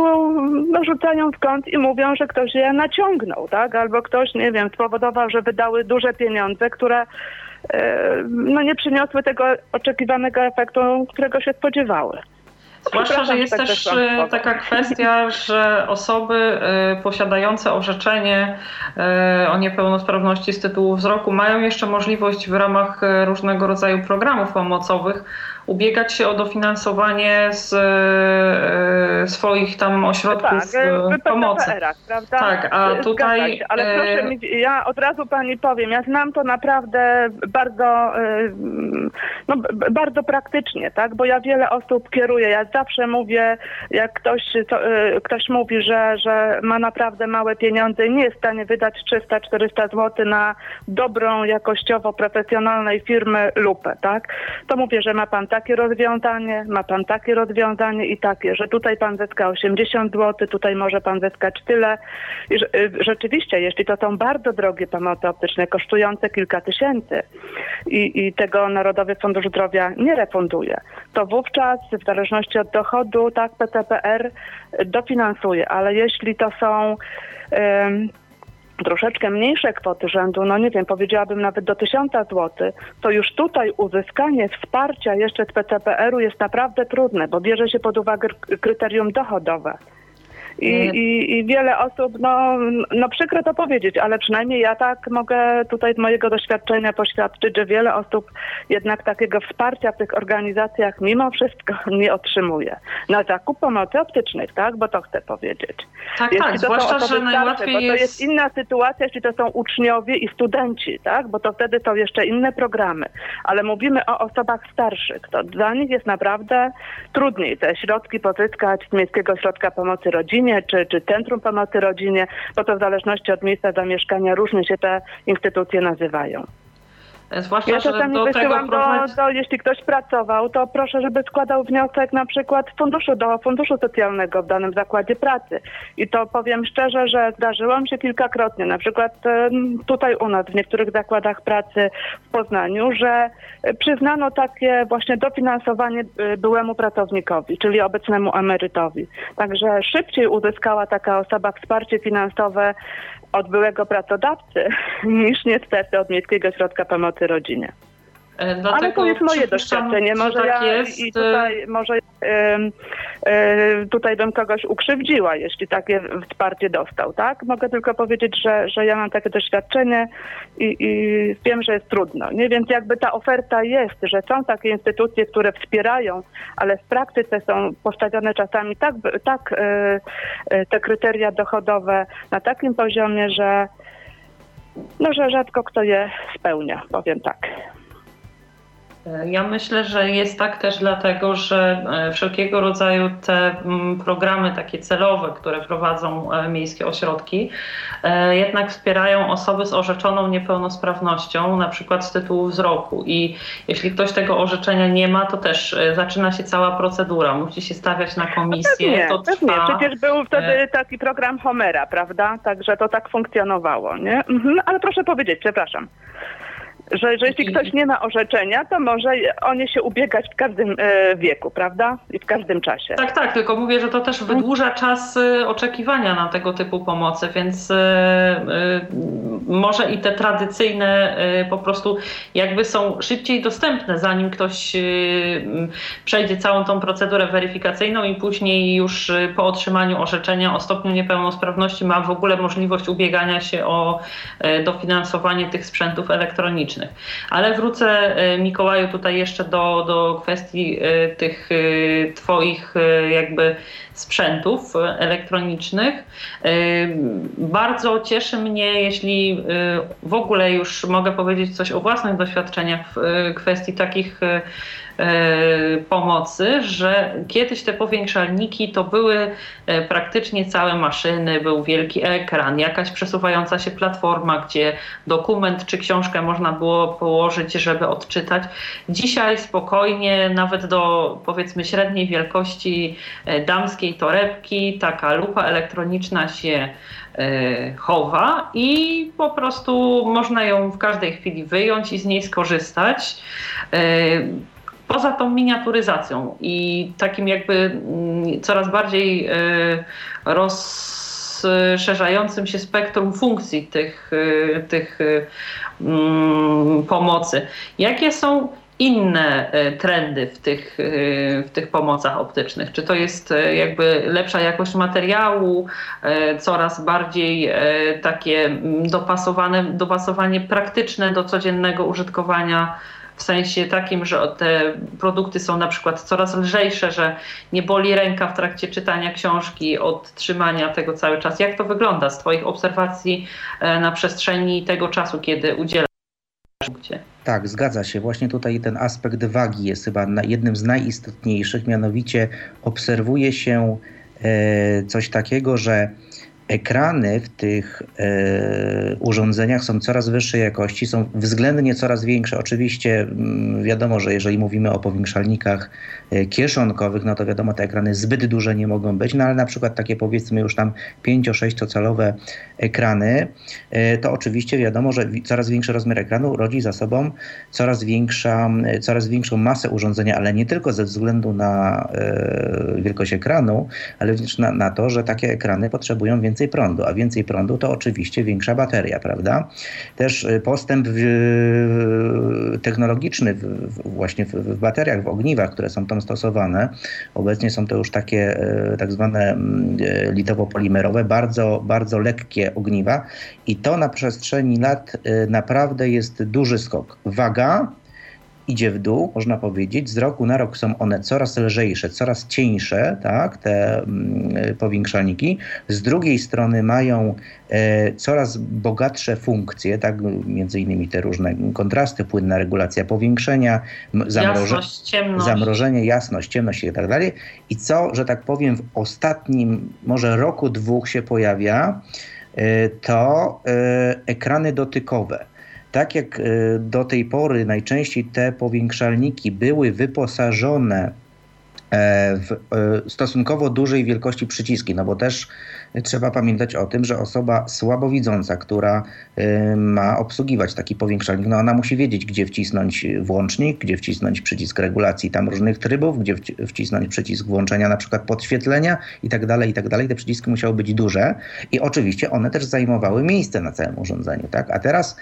no, rzucają w kąt i mówią, że ktoś je naciągnął, tak, albo ktoś, nie wiem, spowodował, że wydały duże pieniądze, które które e, no, nie przyniosły tego oczekiwanego efektu, którego się spodziewały. Zwłaszcza, że jest tak też e, taka kwestia, że osoby e, posiadające orzeczenie o niepełnosprawności z tytułu wzroku mają jeszcze możliwość w ramach różnego rodzaju programów pomocowych ubiegać się o dofinansowanie z e, swoich tam ośrodków tak, e, pomocy. prawda? Tak, a tutaj... Się, ale proszę e, mi, ja od razu pani powiem, ja znam to naprawdę bardzo, no, bardzo praktycznie, tak? Bo ja wiele osób kieruję. Ja zawsze mówię, jak ktoś, to, ktoś mówi, że, że ma naprawdę małe pieniądze i nie jest w stanie wydać 300-400 zł na dobrą, jakościowo profesjonalnej firmy lupę, tak? To mówię, że ma pan takie rozwiązanie, ma pan takie rozwiązanie i takie, że tutaj pan zyska 80 zł, tutaj może pan zyskać tyle. I y, rzeczywiście, jeśli to są bardzo drogie pomocy optyczne, kosztujące kilka tysięcy i, i tego Narodowy Fundusz Zdrowia nie refunduje, to wówczas w zależności od dochodu, tak, PCPR dofinansuje, ale jeśli to są troszeczkę mniejsze kwoty rzędu, no nie wiem, powiedziałabym nawet do 1000 zł, to już tutaj uzyskanie wsparcia jeszcze z PCPR-u jest naprawdę trudne, bo bierze się pod uwagę kryterium dochodowe. I, mm. i, I, wiele osób, no, no przykro to powiedzieć, ale przynajmniej ja tak mogę tutaj z mojego doświadczenia poświadczyć, że wiele osób jednak takiego wsparcia w tych organizacjach mimo wszystko nie otrzymuje. Na zakup pomocy optycznej, tak? Bo to chcę powiedzieć. Tak, jeśli tak, zwłaszcza, że najłatwiej jest... To jest inna sytuacja, jeśli to są uczniowie i studenci, tak? Bo to wtedy są jeszcze inne programy. Ale mówimy o osobach starszych. To dla nich jest naprawdę trudniej te środki pozyskać z Miejskiego Ośrodka Pomocy Rodzinie, rodzinie, czy, czy Centrum Pomocy Rodzinie, bo to w zależności od miejsca zamieszkania różnie się te instytucje nazywają. Zwłaszcza, ja czasami do wysyłam prowadzi... do, do, jeśli ktoś pracował, to proszę, żeby składał wniosek na przykład funduszu, do funduszu socjalnego w danym zakładzie pracy. I to powiem szczerze, że zdarzyło mi się kilkakrotnie, na przykład tutaj u nas w niektórych zakładach pracy w Poznaniu, że przyznano takie właśnie dofinansowanie y, byłemu pracownikowi, czyli obecnemu emerytowi. Także szybciej uzyskała taka osoba wsparcie finansowe od byłego pracodawcy niż niestety od Miejskiego Ośrodka Pomocy Rodzinie. E, Dlatego Ale to jest moje doświadczenie. że Może tak ja jest. i tutaj, może e, tutaj bym kogoś ukrzywdziła, jeśli takie wsparcie dostał, tak? Mogę tylko powiedzieć, że, że ja mam takie doświadczenie i, i wiem, że jest trudno. Nie? Więc jakby ta oferta jest, że są takie instytucje, które wspierają, ale w praktyce są postawione czasami tak, tak e, e, te kryteria dochodowe na takim poziomie, że no, że rzadko kto je spełnia, powiem tak. Ja myślę, że jest tak też dlatego, że e, wszelkiego rodzaju te mm, programy takie celowe, które prowadzą e, miejskie ośrodki, e, jednak wspierają osoby z orzeczoną niepełnosprawnością, na przykład z tytułu wzroku. I jeśli ktoś tego orzeczenia nie ma, to też zaczyna się cała procedura. Musi się stawiać na komisję. No pewnie, to pewnie. trwa. Przecież był wtedy taki program Homera, prawda? Także to tak funkcjonowało, nie? Mhm. Ale proszę powiedzieć, przepraszam. Że, że jeśli ktoś nie ma orzeczenia, to może o nie się ubiegać w każdym e, wieku, prawda? I w każdym czasie. Tak, tak, tylko mówię, że to też wydłuża czas e, oczekiwania na tego typu pomocy, więc e, może i te tradycyjne po prostu jakby są szybciej dostępne, zanim ktoś przejdzie całą tą procedurę weryfikacyjną i później już po otrzymaniu orzeczenia o stopniu niepełnosprawności ma w ogóle możliwość ubiegania się o dofinansowanie tych sprzętów elektronicznych. Ale wrócę, e, Mikołaju, tutaj jeszcze do, do kwestii e, tych e, Twoich jakby sprzętów elektronicznych. Bardzo cieszy mnie, jeśli w ogóle już mogę powiedzieć coś o własnych doświadczeniach w kwestii takich pomocy, że kiedyś te powiększalniki to były e, praktycznie całe maszyny, był wielki ekran, jakaś przesuwająca się platforma, gdzie dokument czy książkę można było położyć, żeby odczytać. Dzisiaj spokojnie, nawet do powiedzmy średniej wielkości e, damskiej torebki, taka lupa elektroniczna się e, chowa i po prostu można ją w każdej chwili wyjąć i z niej skorzystać. Poza tą miniaturyzacją i takim jakby mm, coraz bardziej e, rozszerzającym się spektrum funkcji tych, e, tych e, mm, pomocy. Jakie są inne trendy w tych, w tych pomocach optycznych? Czy to jest jakby lepsza jakość materiału, coraz bardziej takie mm, dopasowane, dopasowanie praktyczne do codziennego użytkowania? W sensie takim, że te produkty są na przykład coraz lżejsze, że nie boli ręka w trakcie czytania książki, od trzymania tego cały czas. Jak to wygląda z Twoich obserwacji e, na przestrzeni tego czasu, kiedy udzielasz? Tak, zgadza się. Właśnie tutaj ten aspekt wagi jest chyba jednym z najistotniejszych, mianowicie obserwuje się e, coś takiego, że ekrany w tych e, urządzeniach są coraz wyższej jakości, są względnie coraz większe. Oczywiście mm, wiadomo, że jeżeli mówimy o powiększalnikach e, kieszonkowych, no to wiadomo, te ekrany zbyt duże nie mogą być, no ale na przykład takie powiedzmy już tam 5-6-calowe ekrany, e, to oczywiście wiadomo, że coraz większy rozmiar ekranu rodzi za sobą coraz, większa, coraz większą masę urządzenia, ale nie tylko ze względu na wielkość ekranu, ale również na, na to, że takie ekrany potrzebują więcej prądu, a więcej prądu to oczywiście większa bateria, prawda? Też e, postęp w, technologiczny właśnie w, bateriach, w ogniwach, które są tam stosowane, obecnie są to już takie e, tak zwane mm, litowo-polimerowe, bardzo, bardzo lekkie ogniwa i to na przestrzeni lat naprawdę jest duży skok. Waga idzie w dół, można powiedzieć. Z roku na rok są one coraz lżejsze, coraz cieńsze, tak, te mm, powiększalniki. Z drugiej strony mają e, coraz bogatsze funkcje, tak, między innymi te różne kontrasty, płynna regulacja powiększenia, zamroże- Jasność, ciemność. zamrożenie, jasność, ciemność i tak dalej. I co, że tak powiem, w ostatnim może roku, dwóch się pojawia, y, to y, ekrany dotykowe. Tak jak do tej pory najczęściej te powiększalniki były wyposażone E, w e, stosunkowo dużej wielkości przyciski, no bo też trzeba pamiętać o tym, że osoba słabowidząca, która e, ma obsługiwać taki powiększalnik, no ona musi wiedzieć, gdzie wcisnąć włącznik, gdzie wcisnąć przycisk regulacji tam różnych trybów, gdzie wcisnąć przycisk włączenia na przykład podświetlenia i tak dalej, i tak dalej. Te przyciski musiały być duże i oczywiście one też zajmowały miejsce na całym urządzeniu, tak? A teraz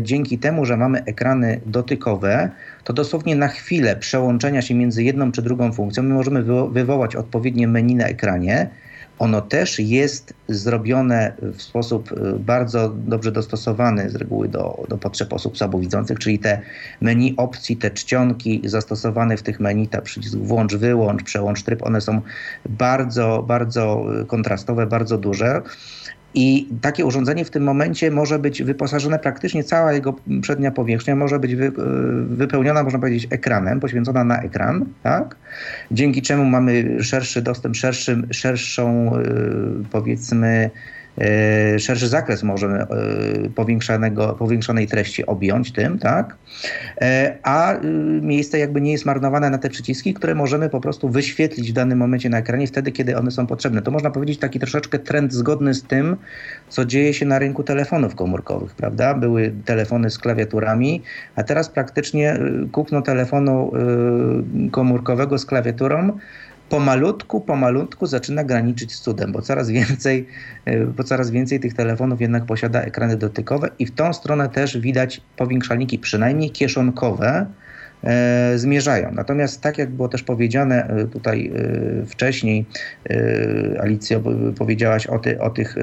dzięki temu, że mamy ekrany dotykowe, to dosłownie na chwilę przełączenia się między jedną czy drugą funkcją my możemy wywołać odpowiednie menu na ekranie. Ono też jest zrobione w sposób y, bardzo dobrze dostosowany z reguły do, do potrzeb osób słabowidzących, czyli te menu opcji, te czcionki zastosowane w tych menu, ta przycisk włącz, wyłącz, przełącz tryb, one są bardzo, bardzo kontrastowe, bardzo duże. I takie urządzenie w tym momencie może być wyposażone, praktycznie cała jego przednia powierzchnia może być wy, wypełniona, można powiedzieć, ekranem, poświęcona na ekran, tak? dzięki czemu mamy szerszy dostęp, szerszy, szerszą, y, powiedzmy, E, szerszy zakres możemy e, powiększonego, powiększonej treści objąć tym, tak? E, a miejsce jakby nie jest marnowane na te przyciski, które możemy po prostu wyświetlić w danym momencie na ekranie wtedy, kiedy one są potrzebne. To można powiedzieć taki troszeczkę trend zgodny z tym, co dzieje się na rynku telefonów komórkowych, prawda? Były telefony z klawiaturami, a teraz praktycznie kupno telefonu komórkowego z klawiaturą pomalutku, pomalutku zaczyna graniczyć z cudem, bo coraz więcej, e, bo coraz więcej tych telefonów jednak posiada ekrany dotykowe i w tą stronę też widać powiększalniki, przynajmniej kieszonkowe, zmierzają. Natomiast tak jak było też powiedziane e, tutaj e, wcześniej, e, Alicjo, powiedziałaś o, ty, o tych e,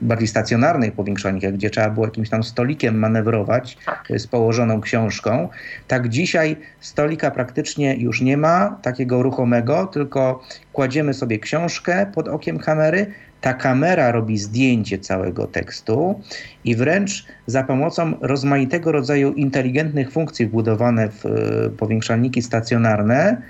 bardziej stacjonarnych powiększalnikach, gdzie trzeba było jakimś tam stolikiem manewrować z położoną książką. Tak dzisiaj stolika praktycznie już nie ma, takiego ruchomego, tylko kładziemy sobie książkę pod okiem kamery, ta kamera robi zdjęcie całego tekstu i wręcz za pomocą rozmaitego rodzaju inteligentnych funkcji wbudowane w e, powiększalniki stacjonarne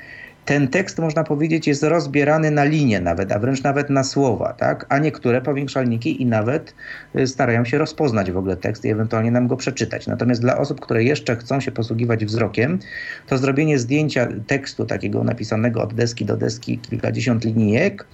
ten tekst, można powiedzieć, jest rozbierany na linie nawet, a wręcz nawet na słowa, tak? A niektóre powiększalniki i nawet y, starają się rozpoznać w ogóle tekst i ewentualnie nam go przeczytać. Natomiast dla osób, które jeszcze chcą się posługiwać wzrokiem, to zrobienie zdjęcia tekstu takiego napisanego od deski do deski kilkadziesiąt linijek,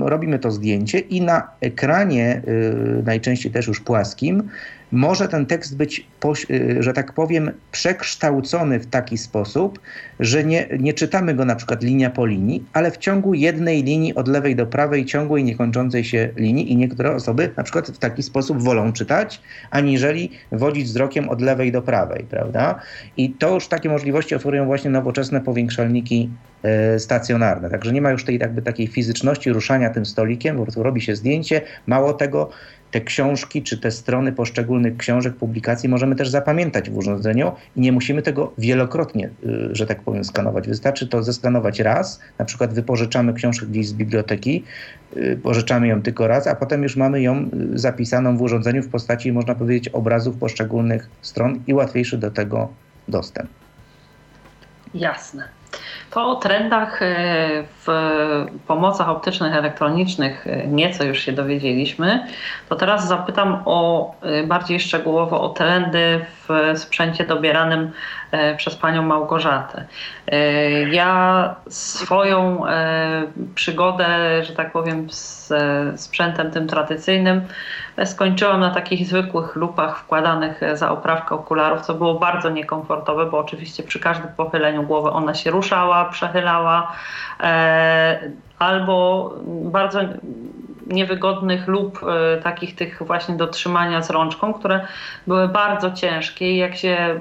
robimy to zdjęcie i na ekranie, yy, najczęściej też już płaskim, może ten tekst być, y, że tak powiem, przekształcony w taki sposób, że nie, nie czytamy go na przykład linia po linii, ale w ciągu jednej linii od lewej do prawej, ciągłej, niekończącej się linii i niektóre osoby na przykład w taki sposób wolą czytać, aniżeli wodzić wzrokiem od lewej do prawej, prawda? I to już takie możliwości oferują właśnie nowoczesne powiększalniki e, stacjonarne. Także nie ma już tej jakby takiej fizyczności ruszania tym stolikiem, po prostu robi się zdjęcie. Mało tego, te książki czy te strony poszczególnych książek, publikacji możemy też zapamiętać w urządzeniu i nie musimy tego wielokrotnie, y, że tak powiem, skanować. Wystarczy to zeskanować raz, na przykład wypożyczamy książkę gdzieś z biblioteki, y, pożyczamy ją tylko raz, a potem już mamy ją y, zapisaną w urządzeniu w postaci, można powiedzieć, obrazów poszczególnych stron i łatwiejszy do tego dostęp. Jasne. To o trendach e, w pomocach optycznych, elektronicznych e, nieco już się dowiedzieliśmy. To teraz zapytam o e, bardziej szczegółowo o trendy w sprzęcie dobieranym przez panią Małgorzatę. Ja swoją przygodę, że tak powiem, z sprzętem tym tradycyjnym skończyłam na takich zwykłych lupach wkładanych za oprawkę okularów, co było bardzo niekomfortowe, bo oczywiście przy każdym pochyleniu głowy ona się ruszała, przechylała, e, albo bardzo niewygodnych lub e, takich tych właśnie do trzymania z rączką, które były bardzo ciężkie i jak się e,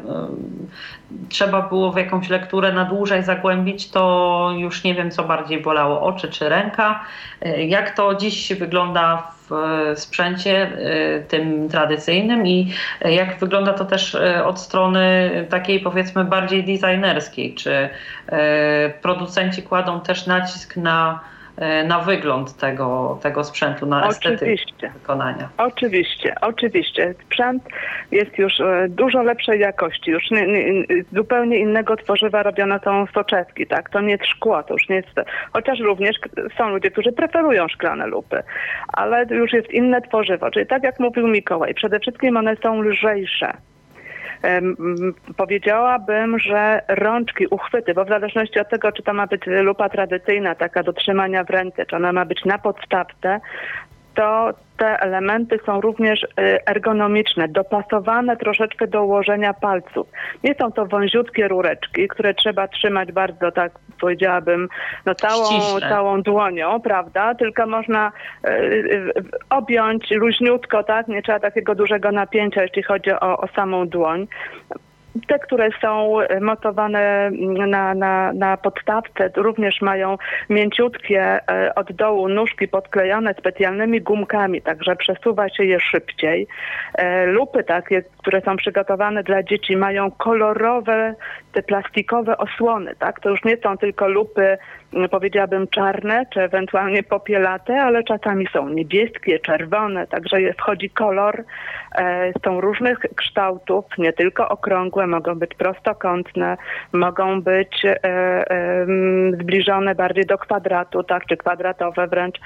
trzeba było w jakąś lekturę na dłużej zagłębić, to już nie wiem co bardziej bolało, oczy czy ręka. Jak to dziś wygląda w sprzęcie tym tradycyjnym i jak wygląda to też od strony takiej powiedzmy bardziej designerskiej, czy producenci kładą też nacisk na e, na wygląd tego, tego sprzętu, na estetykę wykonania. Oczywiście, oczywiście. Sprzęt jest już e, dużo lepszej jakości, już nie, nie, zupełnie innego tworzywa robiono są soczewki, tak? To nie jest szkło, to już nie jest, chociaż również są ludzie, którzy preferują szklane lupy, ale już jest inne tworzywo, czyli tak jak mówił Mikołaj, przede wszystkim one są lżejsze powiedziałabym, że rączki, uchwyty, bo w zależności od tego, czy to ma być lupa tradycyjna, taka do trzymania w ręce, czy ona ma być na podstawce, to te elementy są również y, ergonomiczne, dopasowane troszeczkę do ułożenia palców. Nie są to wąziutkie rureczki, które trzeba trzymać bardzo, tak powiedziałabym, no całą, całą dłonią, prawda? Tylko można y, y, objąć luźniutko, tak? Nie trzeba takiego dużego napięcia, jeśli chodzi o, o samą dłoń te, które są montowane na, na, na podstawce, również mają mięciutkie e, od dołu nóżki podklejone specjalnymi gumkami, także przesuwa się je szybciej. E, lupy takie, które są przygotowane dla dzieci, mają kolorowe, te plastikowe osłony, tak? To już nie są tylko lupy powiedziałabym czarne, czy ewentualnie popielate, ale czasami są niebieskie, czerwone, także wchodzi kolor. E, są różnych kształtów, nie tylko okrągłe, mogą być prostokątne, mogą być e, e, zbliżone bardziej do kwadratu, tak, czy kwadratowe wręcz.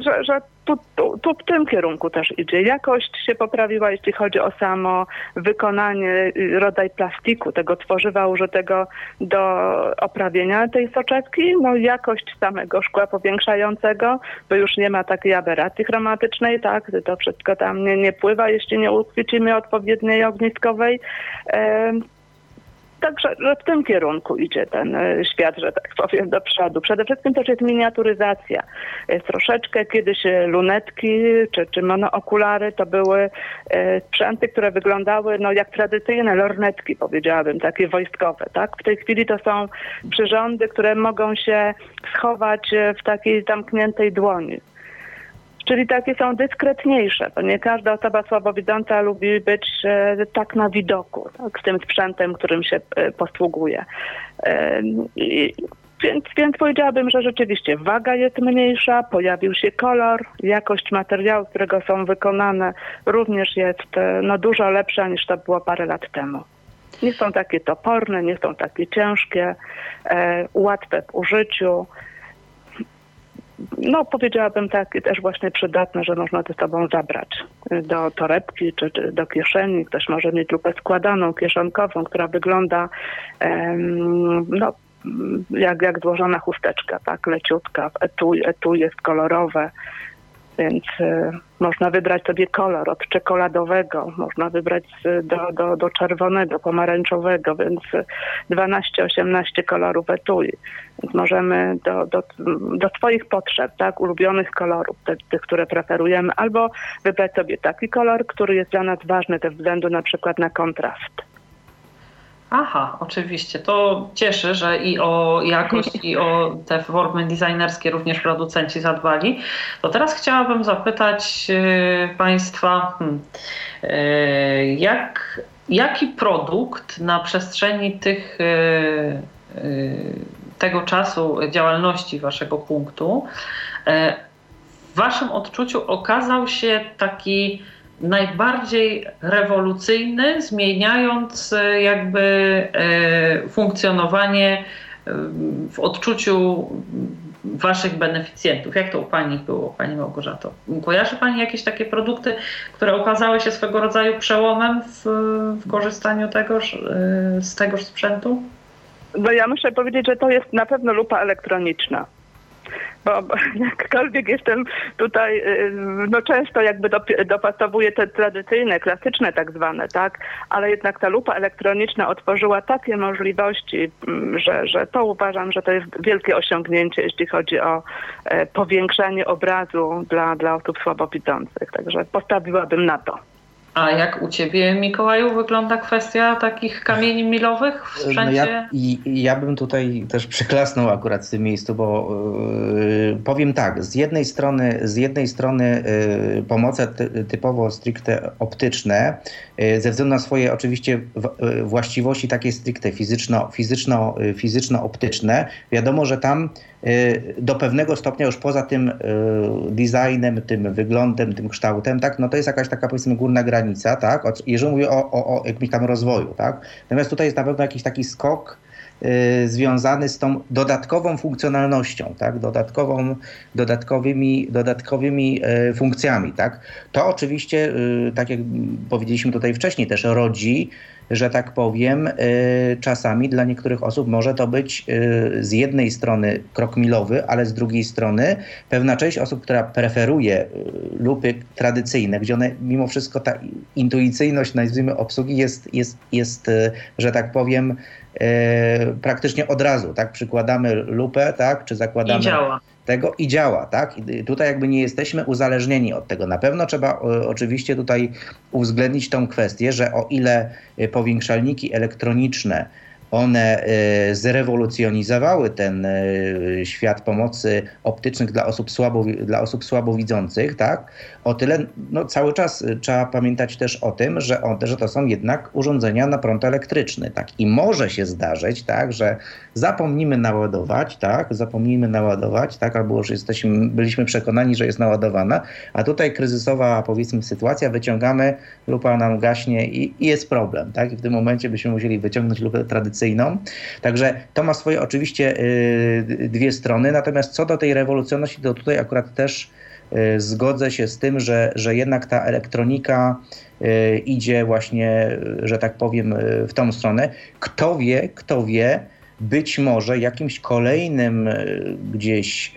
Że, że tu, tu, w tym kierunku też idzie. Jakość się poprawiła, jeśli chodzi o samo wykonanie, rodzaj plastiku, tego tworzywa użytego do oprawienia tej soczewki. No jakość samego szkła powiększającego, bo już nie ma takiej aberracji chromatycznej, tak, to wszystko tam nie, nie pływa, jeśli nie uchwycimy odpowiedniej ogniskowej. Także że w tym kierunku idzie ten e, świat, że tak powiem, do przodu. Przede wszystkim też jest miniaturyzacja. Troszeczkę kiedyś e, lunetki czy, czy monookulary to były e, sprzęty, które wyglądały no, jak tradycyjne lornetki, powiedziałabym, takie wojskowe. Tak? W tej chwili to są przyrządy, które mogą się schować w takiej zamkniętej dłoni czyli takie są dyskretniejsze, bo nie każda osoba słabowidząca lubi być e, tak na widoku, tak, z tym sprzętem, którym się e, posługuje. E, i, więc, więc powiedziałabym, że rzeczywiście waga jest mniejsza, pojawił się kolor, jakość materiału, z którego są wykonane również jest no, dużo lepsza niż to było parę lat temu. Nie są takie toporne, nie są takie ciężkie, e, łatwe w użyciu no powiedziałabym tak, też właśnie przydatne, że można ze sobą zabrać do torebki czy, czy do kieszeni. Ktoś może mieć lupę składaną, kieszonkową, która wygląda um, no, jak, jak złożona chusteczka, tak, leciutka, etui, etui jest kolorowe, więc y, można wybrać sobie kolor od czekoladowego, można wybrać do, do, do czerwonego, pomarańczowego, więc 12-18 kolorów etui. Więc możemy do, do, do swoich potrzeb, tak, ulubionych kolorów, te, tych, które preferujemy, albo wybrać sobie taki kolor, który jest dla nas ważny ze względu na przykład na kontrast. Aha, oczywiście. To cieszy, że i o jakość, i o te formy designerskie również producenci zadbali. To teraz chciałabym zapytać y, Państwa, hmm, y, jak, jaki produkt na przestrzeni tych, y, tego czasu działalności Waszego punktu w Waszym odczuciu okazał się taki najbardziej rewolucyjny, zmieniając e, jakby e, funkcjonowanie e, w odczuciu waszych beneficjentów. Jak to u Pani było, Pani Małgorzato? Kojarzy Pani jakieś takie produkty, które okazały się swego rodzaju przełomem w, w korzystaniu tegoż, z tegoż sprzętu? No ja muszę powiedzieć, że to jest na pewno lupa elektroniczna bo, jakkolwiek jestem tutaj, y, no często jakby dopasowuję te tradycyjne, klasyczne tak zwane, tak, ale jednak ta lupa elektroniczna otworzyła takie możliwości, mm, że, że to uważam, że to jest wielkie osiągnięcie, jeśli chodzi o e, powiększanie obrazu dla, dla osób słabowidzących, także postawiłabym na to. A jak u Ciebie, Mikołaju, wygląda kwestia takich kamieni milowych w sprzęcie? No ja, ja bym tutaj też przyklasnął akurat w tym miejscu, bo yy, powiem tak, z jednej strony, z jednej strony yy, pomoce ty, typowo stricte optyczne, yy, ze względu na swoje oczywiście w, właściwości takie stricte fizyczno, fizyczno, fizyczno-optyczne, wiadomo, że tam do pewnego stopnia już poza tym designem, tym wyglądem, tym kształtem, tak, no to jest jakaś taka powiedzmy górna granica, tak, jeżeli mówię o, o, o jakimś tam rozwoju, tak. Natomiast tutaj jest na pewno jakiś taki skok, Y, związany z tą dodatkową funkcjonalnością, tak? dodatkową, dodatkowymi, dodatkowymi y, funkcjami. Tak? To oczywiście, y, tak jak powiedzieliśmy tutaj wcześniej, też rodzi że tak powiem, czasami dla niektórych osób może to być z jednej strony krok milowy, ale z drugiej strony pewna część osób, która preferuje lupy tradycyjne, gdzie one mimo wszystko ta intuicyjność, nazwijmy obsługi jest, jest, jest że tak powiem, praktycznie od razu, tak? Przykładamy lupę, tak? Czy zakładamy. I działa. Tego i działa, tak? I tutaj jakby nie jesteśmy uzależnieni od tego. Na pewno trzeba oczywiście tutaj uwzględnić tą kwestię, że o ile powiększalniki elektroniczne one e, zrewolucjonizowały ten e, świat pomocy optycznych dla osób, słabo, dla osób słabowidzących, tak? O tyle no, cały czas e, trzeba pamiętać też o tym, że, on, że to są jednak urządzenia na prąd elektryczny, tak? I może się zdarzyć, tak, że zapomnimy naładować, tak? Zapomnimy naładować, tak? Albo już jesteśmy, byliśmy przekonani, że jest naładowana, a tutaj kryzysowa, powiedzmy, sytuacja, wyciągamy, lupa nam gaśnie i, i jest problem, tak? I w tym momencie byśmy musieli wyciągnąć lupę tradycyjną Także to ma swoje oczywiście y, dwie strony. Natomiast co do tej rewolucjonalności, to tutaj akurat też y, zgodzę się z tym, że, że jednak ta elektronika y, idzie właśnie, że tak powiem, w tą stronę. Kto wie, kto wie, być może jakimś kolejnym gdzieś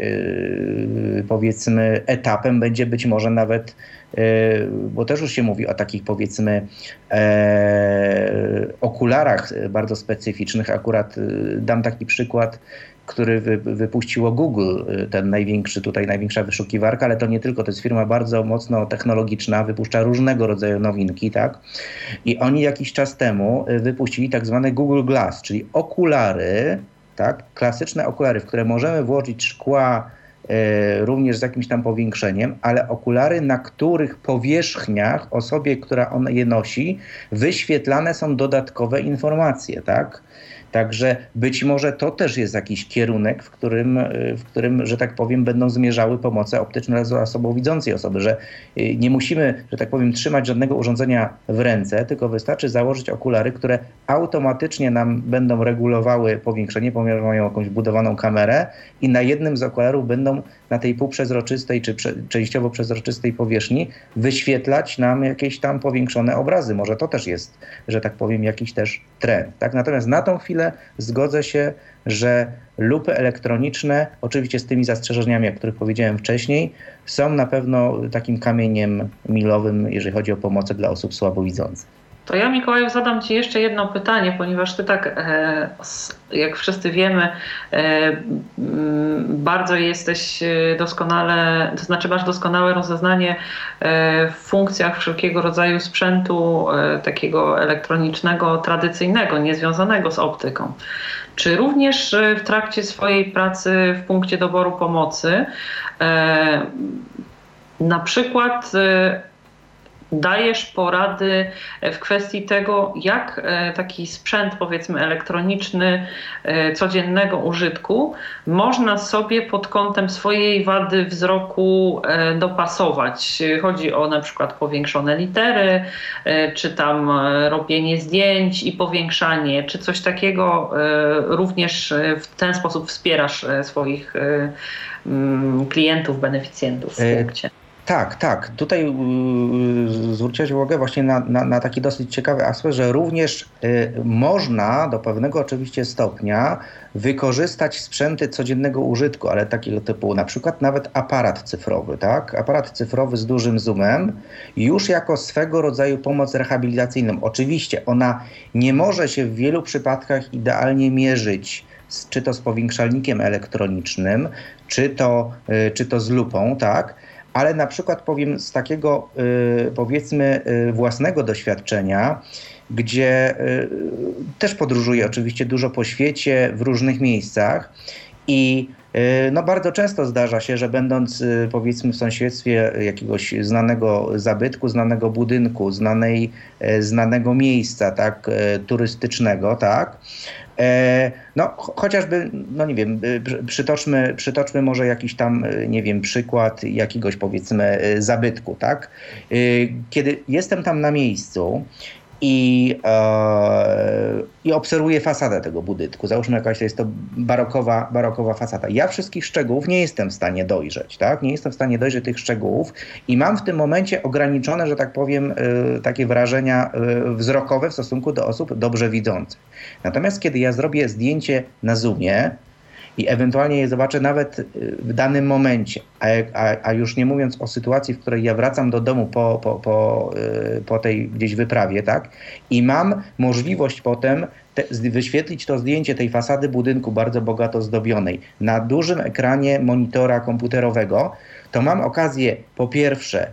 powiedzmy etapem będzie być może nawet E, bo też już się mówi o takich powiedzmy e, okularach bardzo specyficznych. Akurat e, dam taki przykład, który wy, wypuściło Google, ten największy, tutaj największa wyszukiwarka, ale to nie tylko, to jest firma bardzo mocno technologiczna, wypuszcza różnego rodzaju nowinki, tak? I oni jakiś czas temu wypuścili tak zwane Google Glass, czyli okulary, tak? Klasyczne okulary, w które możemy włożyć szkła E, również z jakimś tam powiększeniem, ale okulary, na których powierzchniach osobie, która on je nosi, wyświetlane są dodatkowe informacje, tak? Także być może to też jest jakiś kierunek, w którym, y, w którym że tak powiem, będą zmierzały pomoce optyczne dla słabowidzącej osoby, że y, nie musimy, że tak powiem, trzymać żadnego urządzenia w ręce, tylko wystarczy założyć okulary, które automatycznie nam będą regulowały powiększenie, ponieważ mają jakąś budowaną kamerę i na jednym z okularów będą na tej półprzezroczystej czy prze, częściowo przezroczystej powierzchni wyświetlać nam jakieś tam powiększone obrazy. Może to też jest, że tak powiem, jakiś też trend. Tak? Natomiast na tą chwilę zgodzę się, że lupy elektroniczne, oczywiście z tymi zastrzeżeniami, o których powiedziałem wcześniej, są na pewno takim kamieniem milowym, jeżeli chodzi o pomoc dla osób słabowidzących. To ja, Mikołaju, zadam Ci jeszcze jedno pytanie, ponieważ Ty tak, e, jak wszyscy wiemy, e, bardzo jesteś e, doskonale, to znaczy masz doskonałe rozeznanie w funkcjach wszelkiego rodzaju sprzętu takiego elektronicznego, tradycyjnego, niezwiązanego z optyką. Czy również w trakcie swojej pracy w punkcie doboru pomocy na przykład dajesz porady w kwestii tego, jak e, taki sprzęt, powiedzmy, elektroniczny e, codziennego użytku można sobie pod kątem swojej wady wzroku e, dopasować. Chodzi o na przykład powiększone litery, czy tam robienie zdjęć i powiększanie, czy coś takiego również w ten sposób wspierasz swoich mm, klientów, beneficjentów w punkcie. Tak, tak. Tutaj yy, zwróciłeś uwagę właśnie na, na, na, taki dosyć ciekawy aspekt, że również y, można do pewnego oczywiście stopnia wykorzystać sprzęty codziennego użytku, ale takiego typu na przykład nawet aparat cyfrowy, tak? Aparat cyfrowy z dużym zoomem już jako swego rodzaju pomoc rehabilitacyjną. Oczywiście ona nie może się w wielu przypadkach idealnie mierzyć czy to z powiększalnikiem elektronicznym, czy to, y, czy to z lupą, tak? Ale na przykład powiem z takiego y, powiedzmy y, własnego doświadczenia, gdzie y, też podróżuję oczywiście dużo po świecie, w różnych miejscach i no bardzo często zdarza się, że będąc powiedzmy w sąsiedztwie jakiegoś znanego zabytku, znanego budynku, znanej, znanego miejsca tak, turystycznego, tak, E, no, chociażby, no nie wiem, przytoczmy, przytoczmy może jakiś tam, nie wiem, przykład jakiegoś powiedzmy zabytku, tak? Kiedy jestem tam na miejscu i, e, i obserwuję fasadę tego budynku. Załóżmy jakaś to jest to barokowa, barokowa fasada. Ja wszystkich szczegółów nie jestem w stanie dojrzeć, tak? Nie jestem w stanie dojrzeć tych szczegółów i mam w tym momencie ograniczone, że tak powiem, e, takie wrażenia e, wzrokowe w stosunku do osób dobrze widzących. Natomiast kiedy ja zrobię zdjęcie na zoomie, i ewentualnie je zobaczę nawet y, w danym momencie. A, a, a, już nie mówiąc o sytuacji, w której ja wracam do domu po, po, po, y, po tej gdzieś wyprawie, tak? I mam możliwość potem te, wyświetlić to zdjęcie tej fasady budynku bardzo bogato zdobionej na dużym ekranie monitora komputerowego, to mam okazję po pierwsze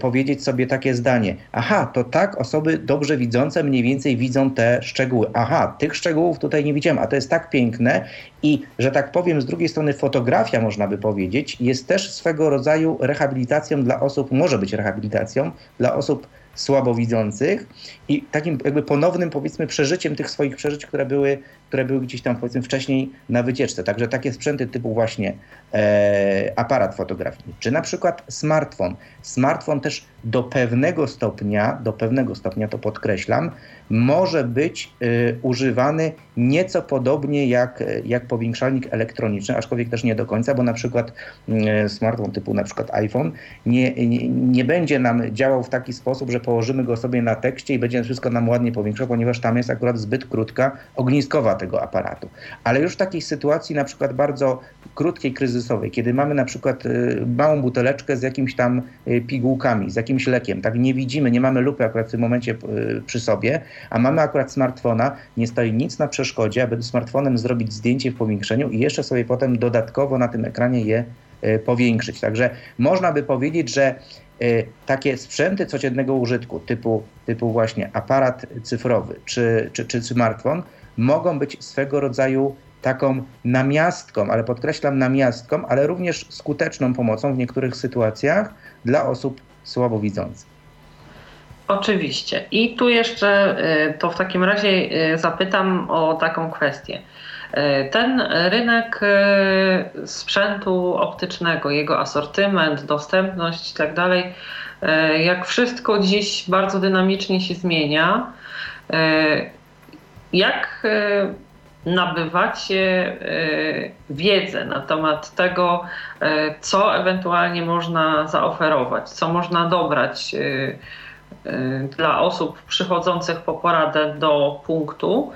powiedzieć sobie takie zdanie. Aha, to tak osoby dobrze widzące mniej więcej widzą te szczegóły. Aha, tych szczegółów tutaj nie widziałem, a to jest tak piękne i, że tak powiem, z drugiej strony fotografia, można by powiedzieć, jest też swego rodzaju rehabilitacją dla osób, może być rehabilitacją dla osób słabowidzących i takim jakby ponownym powiedzmy przeżyciem tych swoich przeżyć, które były, które były gdzieś tam powiedzmy wcześniej na wycieczce. Także takie sprzęty typu właśnie e, aparat fotograficzny, czy na przykład smartfon. Smartfon też do pewnego stopnia, do pewnego stopnia to podkreślam, może być y, używany nieco podobnie jak, jak powiększalnik elektroniczny, aczkolwiek też nie do końca, bo na przykład y, smartfon typu na przykład iPhone nie, nie, nie, będzie nam działał w taki sposób, że położymy go sobie na tekście i będzie wszystko nam ładnie powiększał, ponieważ tam jest akurat zbyt krótka ogniskowa tego aparatu. Ale już w takiej sytuacji na przykład bardzo krótkiej, kryzysowej, kiedy mamy na przykład y, małą buteleczkę z jakimiś tam y, pigułkami, z jakimś lekiem, tak nie widzimy, nie mamy lupy akurat w tym momencie y, przy sobie, a mamy akurat smartfona, nie stoi nic na przeszkodzie, aby smartfonem zrobić zdjęcie w powiększeniu i jeszcze sobie potem dodatkowo na tym ekranie je powiększyć. Także można by powiedzieć, że takie sprzęty codziennego użytku, typu, typu właśnie aparat cyfrowy czy, czy, czy smartfon, mogą być swego rodzaju taką namiastką, ale podkreślam namiastką, ale również skuteczną pomocą w niektórych sytuacjach dla osób słabowidzących. Oczywiście. I tu jeszcze y, to w takim razie y, zapytam o taką kwestię. Y, ten rynek sprzętu optycznego, jego asortyment, dostępność i tak jak wszystko dziś bardzo dynamicznie się zmienia. Jak nabywacie wiedzę na temat tego, co ewentualnie można zaoferować, co można dobrać dla osób przychodzących po poradę do punktu.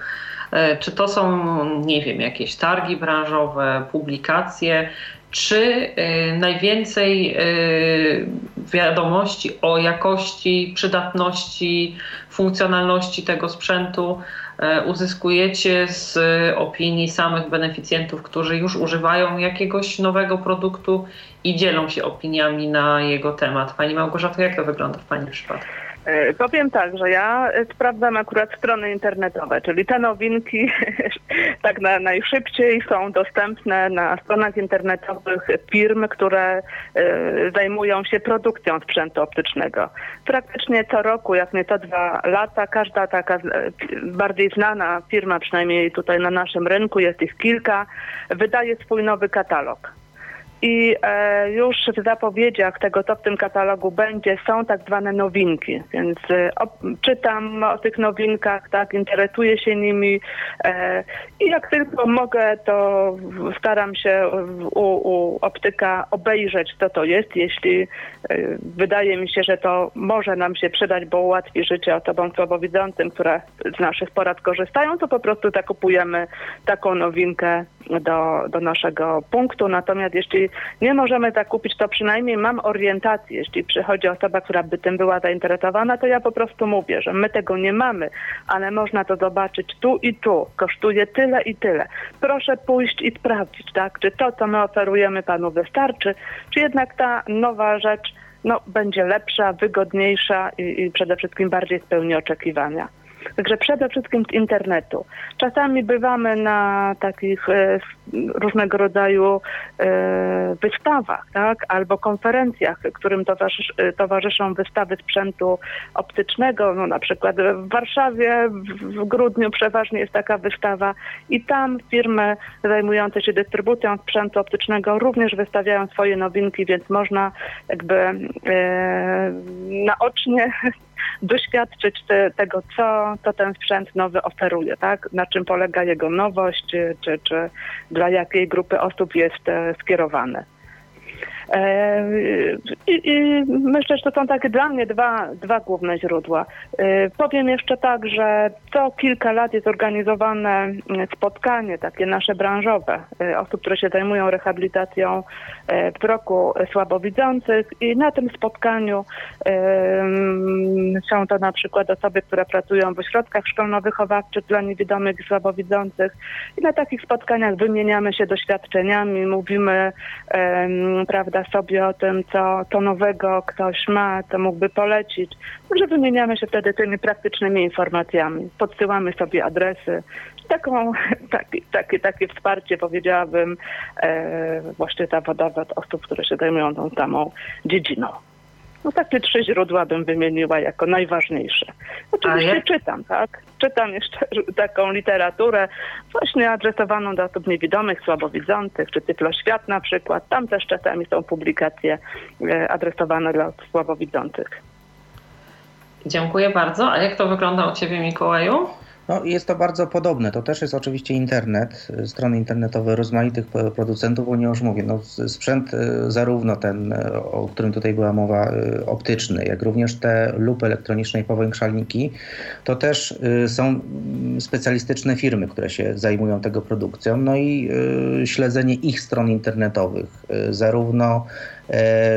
Czy to są, nie wiem, jakieś targi branżowe, publikacje, czy najwięcej wiadomości o jakości, przydatności, funkcjonalności tego sprzętu uzyskujecie z opinii samych beneficjentów, którzy już używają jakiegoś nowego produktu i dzielą się opiniami na jego temat. Pani Małgorzato, jak to wygląda w Pani przypadku? E, powiem tak, że ja sprawdzam akurat strony internetowe, czyli te nowinki tak na, najszybciej są dostępne na stronach internetowych firm, które y, zajmują się produkcją sprzętu optycznego. Praktycznie co roku, jak nie to dwa lata, każda taka bardziej znana firma, przynajmniej tutaj na naszym rynku, jest ich kilka, wydaje swój nowy katalog. I e, już w zapowiedziach tego, co w tym katalogu będzie, są tak zwane nowinki, więc e, czytam o tych nowinkach, tak, interesuję się nimi e, i jak tylko mogę, to staram się u, u optyka obejrzeć, co to jest, jeśli e, wydaje mi się, że to może nam się przydać, bo ułatwi życie osobom słabowidzącym, które z naszych porad korzystają, to po prostu zakupujemy taką nowinkę do, do naszego punktu. Natomiast jeśli nie możemy tak kupić, to przynajmniej mam orientację. Jeśli przychodzi osoba, która by tym była zainteresowana, to ja po prostu mówię, że my tego nie mamy, ale można to zobaczyć tu i tu. Kosztuje tyle i tyle. Proszę pójść i sprawdzić, tak, czy to, co my oferujemy panu wystarczy, czy jednak ta nowa rzecz no, będzie lepsza, wygodniejsza i, i przede wszystkim bardziej spełni oczekiwania. Także przede wszystkim z internetu. Czasami bywamy na takich e, różnego rodzaju e, wystawach, tak? albo konferencjach, którym e, towarzyszą wystawy sprzętu optycznego. No, na przykład w Warszawie w, grudniu przeważnie jest taka wystawa i tam firmy zajmujące się dystrybucją sprzętu optycznego również wystawiają swoje nowinki, więc można jakby naocznie doświadczyć te, tego, co to ten sprzęt nowy oferuje, tak? Na czym polega jego nowość, czy, czy dla jakiej grupy osób jest e, skierowany. E, I, I, myślę, że to są takie dla mnie dwa, dwa główne źródła. E, powiem jeszcze tak, że co kilka lat jest organizowane spotkanie takie nasze branżowe e, osób, które się zajmują rehabilitacją wzroku słabowidzących i na tym spotkaniu są to na przykład osoby, które pracują w ośrodkach szkolno-wychowawczych dla niewidomych i słabowidzących i na takich spotkaniach wymieniamy się doświadczeniami, mówimy prawda, sobie o tym, co to nowego ktoś ma, co mógłby polecić. Może wymieniamy się wtedy tymi praktycznymi informacjami. Podsyłamy sobie adresy. Taką, taki, takie, takie wsparcie, powiedziałabym, e, właśnie zawodowe od osób, które się zajmują tą samą dziedziną. No takie trzy źródła bym wymieniła jako najważniejsze. Oczywiście czytam, tak? Czytam jeszcze taką literaturę właśnie adresowaną do osób niewidomych, słabowidzących, czy Tyfloświat na przykład. Tam też czasami są publikacje e, adresowane dla osób słabowidzących. Dziękuję bardzo. A jak to wygląda u Ciebie, Mikołaju? No, jest to bardzo podobne. To też jest oczywiście internet, strony internetowe rozmaitych producentów, bo nie już mówię, no, sprzęt y, zarówno ten, y, o którym tutaj była mowa, y, optyczny, jak również te lupy elektroniczne i powiększalniki, to też są mm, specjalistyczne firmy, które się zajmują tego produkcją, no i śledzenie ich stron internetowych, zarówno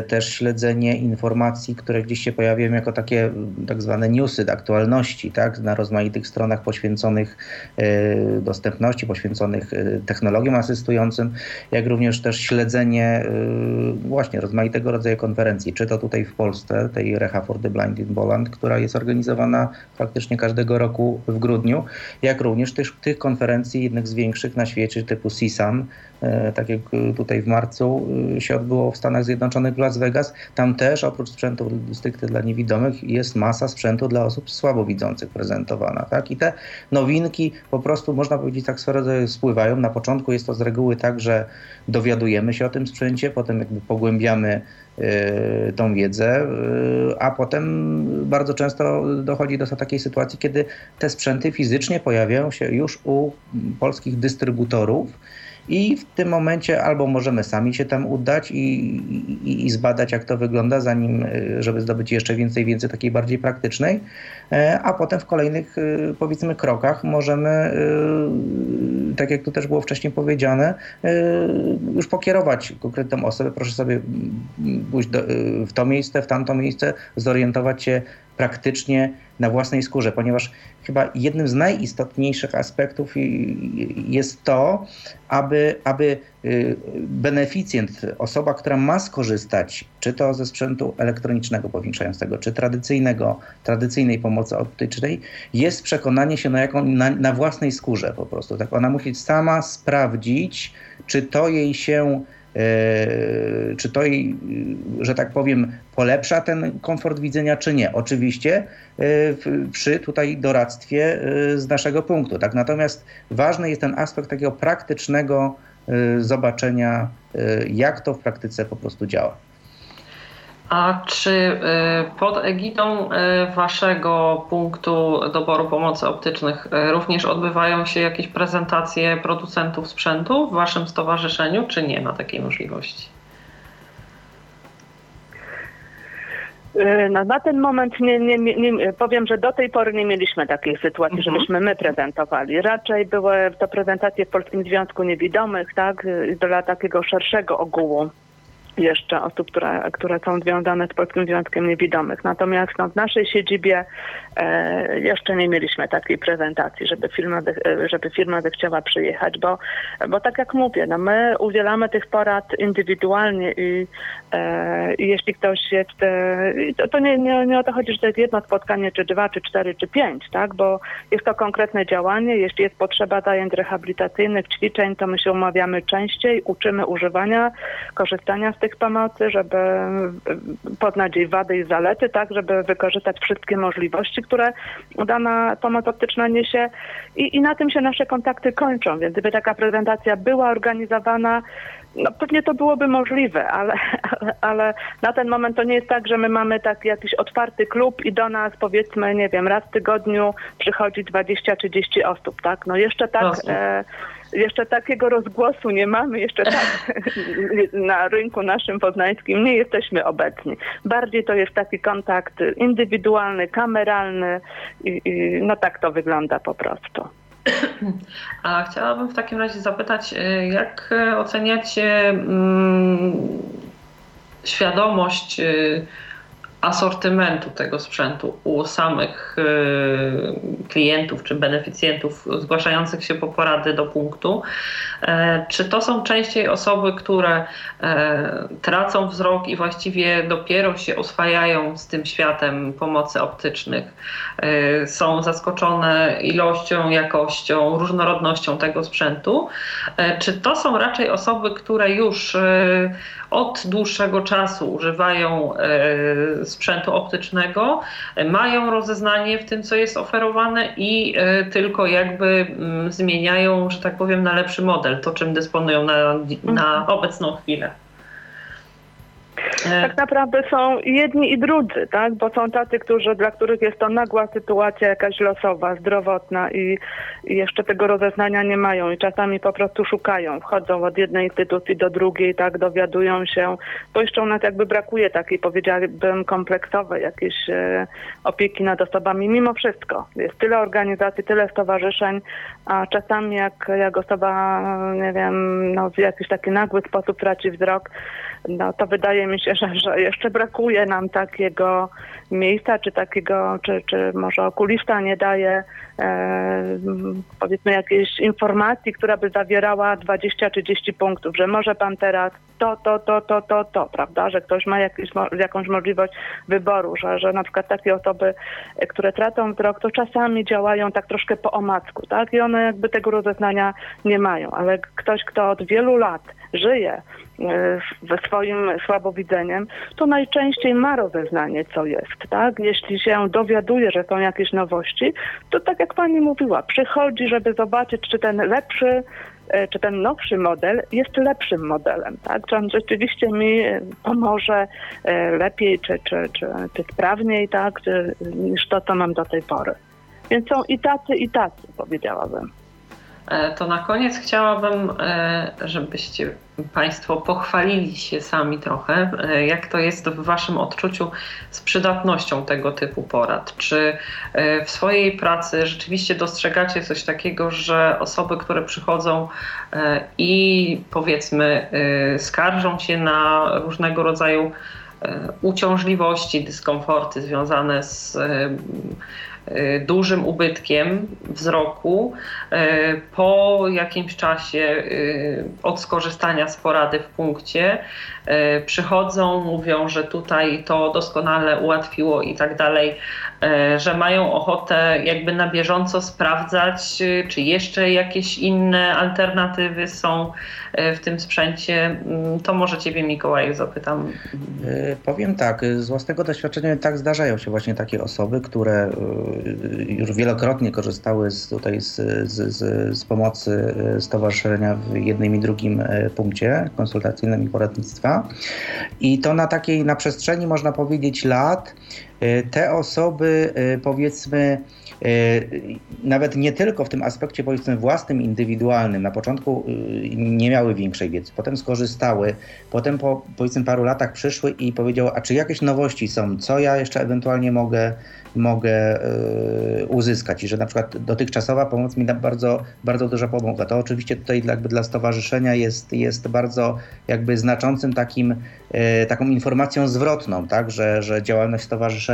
też śledzenie informacji, które gdzieś się pojawiają jako takie tak zwane newsy, aktualności, tak, na rozmaitych stronach poświęconych e, dostępności, poświęconych e, technologiom asystującym, jak również też śledzenie właśnie rozmaitego rodzaju konferencji, czy to tutaj w Polsce, tej Reha for the Blind in Boland, która jest organizowana praktycznie każdego roku w grudniu, jak również tych, tych konferencji, jednych z większych na świecie, typu CISAM, E, tak jak tutaj w marcu e, się odbyło w Stanach Zjednoczonych w Las Vegas, tam też oprócz sprzętu stricte dla niewidomych jest masa sprzętu dla osób słabowidzących prezentowana. Tak? I te nowinki po prostu, można powiedzieć, tak swoje spływają. Na początku jest to z reguły tak, że dowiadujemy się o tym sprzęcie, potem jakby pogłębiamy e, tą wiedzę, a potem bardzo często dochodzi do takiej sytuacji, kiedy te sprzęty fizycznie pojawiają się już u polskich dystrybutorów i w tym momencie albo możemy sami się tam udać i, i, i, zbadać, jak to wygląda, zanim, e, żeby zdobyć jeszcze więcej wiedzy takiej bardziej praktycznej, e, a potem w kolejnych, e, powiedzmy, krokach możemy, tak jak tu też było wcześniej powiedziane, już pokierować konkretną osobę. Proszę sobie pójść do, w to miejsce, w tamto miejsce, zorientować się praktycznie na własnej skórze, ponieważ chyba jednym z najistotniejszych aspektów jest to, aby, aby y, beneficjent, osoba, która ma skorzystać, czy to ze sprzętu elektronicznego powiększającego, czy tradycyjnego, tradycyjnej pomocy optycznej, jest przekonanie się na, jaką, na, na własnej skórze po prostu. Tak, ona musi sama sprawdzić, czy to jej się E, czy to, że tak powiem, polepsza ten komfort widzenia, czy nie. Oczywiście e, przy tutaj doradztwie e, z naszego punktu. Tak? Natomiast ważny jest ten aspekt takiego praktycznego zobaczenia, jak to w praktyce po prostu działa. A czy pod egidą Waszego punktu doboru pomocy optycznych również odbywają się jakieś prezentacje producentów sprzętu w Waszym stowarzyszeniu, czy nie ma takiej możliwości? No, na ten moment nie, nie, nie, powiem, że do tej pory nie mieliśmy takiej sytuacji, mhm. żebyśmy my prezentowali. Raczej były to prezentacje w Polskim Związku Niewidomych, tak, dla takiego szerszego ogółu jeszcze osób, które, które są związane z Polskim Związkiem Niewidomych. Natomiast no, w naszej siedzibie e, jeszcze nie mieliśmy takiej prezentacji, żeby firma, żeby firma zechciała przyjechać, bo, bo tak jak mówię, no, my udzielamy tych porad indywidualnie i, e, i jeśli ktoś jest, e, to, to nie, nie, nie o to chodzi, że to jest jedno spotkanie, czy dwa, czy cztery, czy pięć, tak, bo jest to konkretne działanie, jeśli jest potrzeba zajęć rehabilitacyjnych, ćwiczeń, to my się umawiamy częściej, uczymy używania, korzystania z tych pomocy, żeby poznać jej wady i zalety, tak, żeby wykorzystać wszystkie możliwości, które dana pomoc optyczna niesie. I, i na tym się nasze kontakty kończą, więc gdyby taka prezentacja była organizowana, no pewnie to byłoby możliwe, ale, ale, ale, na ten moment to nie jest tak, że my mamy taki jakiś otwarty klub i do nas powiedzmy, nie wiem, raz w tygodniu przychodzi 20-30 osób, tak? No jeszcze tak... E, jeszcze takiego rozgłosu nie mamy, jeszcze tak na rynku naszym poznańskim nie jesteśmy obecni. Bardziej to jest taki kontakt indywidualny, kameralny i, i no tak to wygląda po prostu. A chciałabym w takim razie zapytać, y, jak oceniacie mm, świadomość y, asortymentu tego sprzętu u samych y, klientów czy beneficjentów zgłaszających się po porady do punktu. E, czy to są częściej osoby, które e, tracą wzrok i właściwie dopiero się oswajają z tym światem pomocy optycznych? E, są zaskoczone ilością, jakością, różnorodnością tego sprzętu? Czy to są raczej osoby, które już od dłuższego czasu używają sprzętu optycznego, mają rozeznanie w tym, co jest oferowane i e, tylko jakby mm, zmieniają, że tak powiem, na lepszy model, to czym dysponują na, na mhm. obecną chwilę. E, tak naprawdę są jedni i drudzy, tak? Bo są tacy, którzy, dla których jest to nagła sytuacja jakaś losowa, zdrowotna i, i jeszcze tego rozeznania nie mają i czasami po prostu szukają, wchodzą od jednej instytucji do drugiej, tak, dowiadują się, bo jeszcze u nas jakby brakuje takiej, powiedziałabym, kompleksowej jakiejś e, opieki nad osobami, mimo wszystko. Jest tyle organizacji, tyle stowarzyszeń, a czasami jak, jak osoba, nie wiem, no, w jakiś taki nagły sposób traci wzrok, no to wydaje mi się, że, że jeszcze brakuje nam takiego miejsca, czy takiego, czy, czy może okulista nie daje e, powiedzmy jakiejś informacji, która by zawierała 20-30 punktów, że może pan teraz to, to, to, to, to, to, prawda, że ktoś ma jakieś, jakąś możliwość wyboru, że, że na przykład takie osoby, które tracą wzrok, to czasami działają tak troszkę po omacku, tak, i one jakby tego rozeznania nie mają, ale ktoś, kto od wielu lat żyje ze swoim słabowidzeniem, to najczęściej ma rozeznanie, co jest, tak? Jeśli się dowiaduje, że są jakieś nowości, to tak jak pani mówiła, przychodzi, żeby zobaczyć, czy ten lepszy e, czy ten nowszy model jest lepszym modelem, tak? Czy on rzeczywiście mi pomoże e, lepiej, czy, czy, czy, czy sprawniej, tak? Czy, niż to, co mam do tej pory. Więc są i tacy, i tacy, powiedziałabym. E, to na koniec chciałabym, e, żebyście Państwo pochwalili się sami trochę, e, jak to jest w Waszym odczuciu z przydatnością tego typu porad. Czy w swojej pracy rzeczywiście dostrzegacie coś takiego, że osoby, które przychodzą i powiedzmy skarżą się na różnego rodzaju uciążliwości, dyskomforty związane z dużym ubytkiem wzroku y, po jakimś czasie y, od skorzystania z porady w punkcie przychodzą, mówią, że tutaj to doskonale ułatwiło i tak dalej, że mają ochotę jakby na bieżąco sprawdzać, czy jeszcze jakieś inne alternatywy są w tym sprzęcie. Mm, to może Ciebie Mikołaj zapytam. Powiem tak, z własnego doświadczenia tak zdarzają się właśnie takie osoby, które już wielokrotnie korzystały z, tutaj z, z, z, pomocy e, stowarzyszenia w jednym i drugim e, punkcie konsultacyjnym i poradnictwa. I to na takiej, na przestrzeni można powiedzieć lat te osoby powiedzmy nawet nie tylko w tym aspekcie powiedzmy własnym, indywidualnym, na początku nie miały większej wiedzy, potem skorzystały, potem po powiedzmy paru latach przyszły i powiedziały, a czy jakieś nowości są, co ja jeszcze ewentualnie mogę mogę uzyskać? I że na przykład dotychczasowa pomoc mi bardzo, bardzo dużo pomogła. To oczywiście tutaj jakby dla stowarzyszenia jest, jest bardzo jakby znaczącym takim, taką informacją zwrotną, tak, że, że działalność stowarzyszenia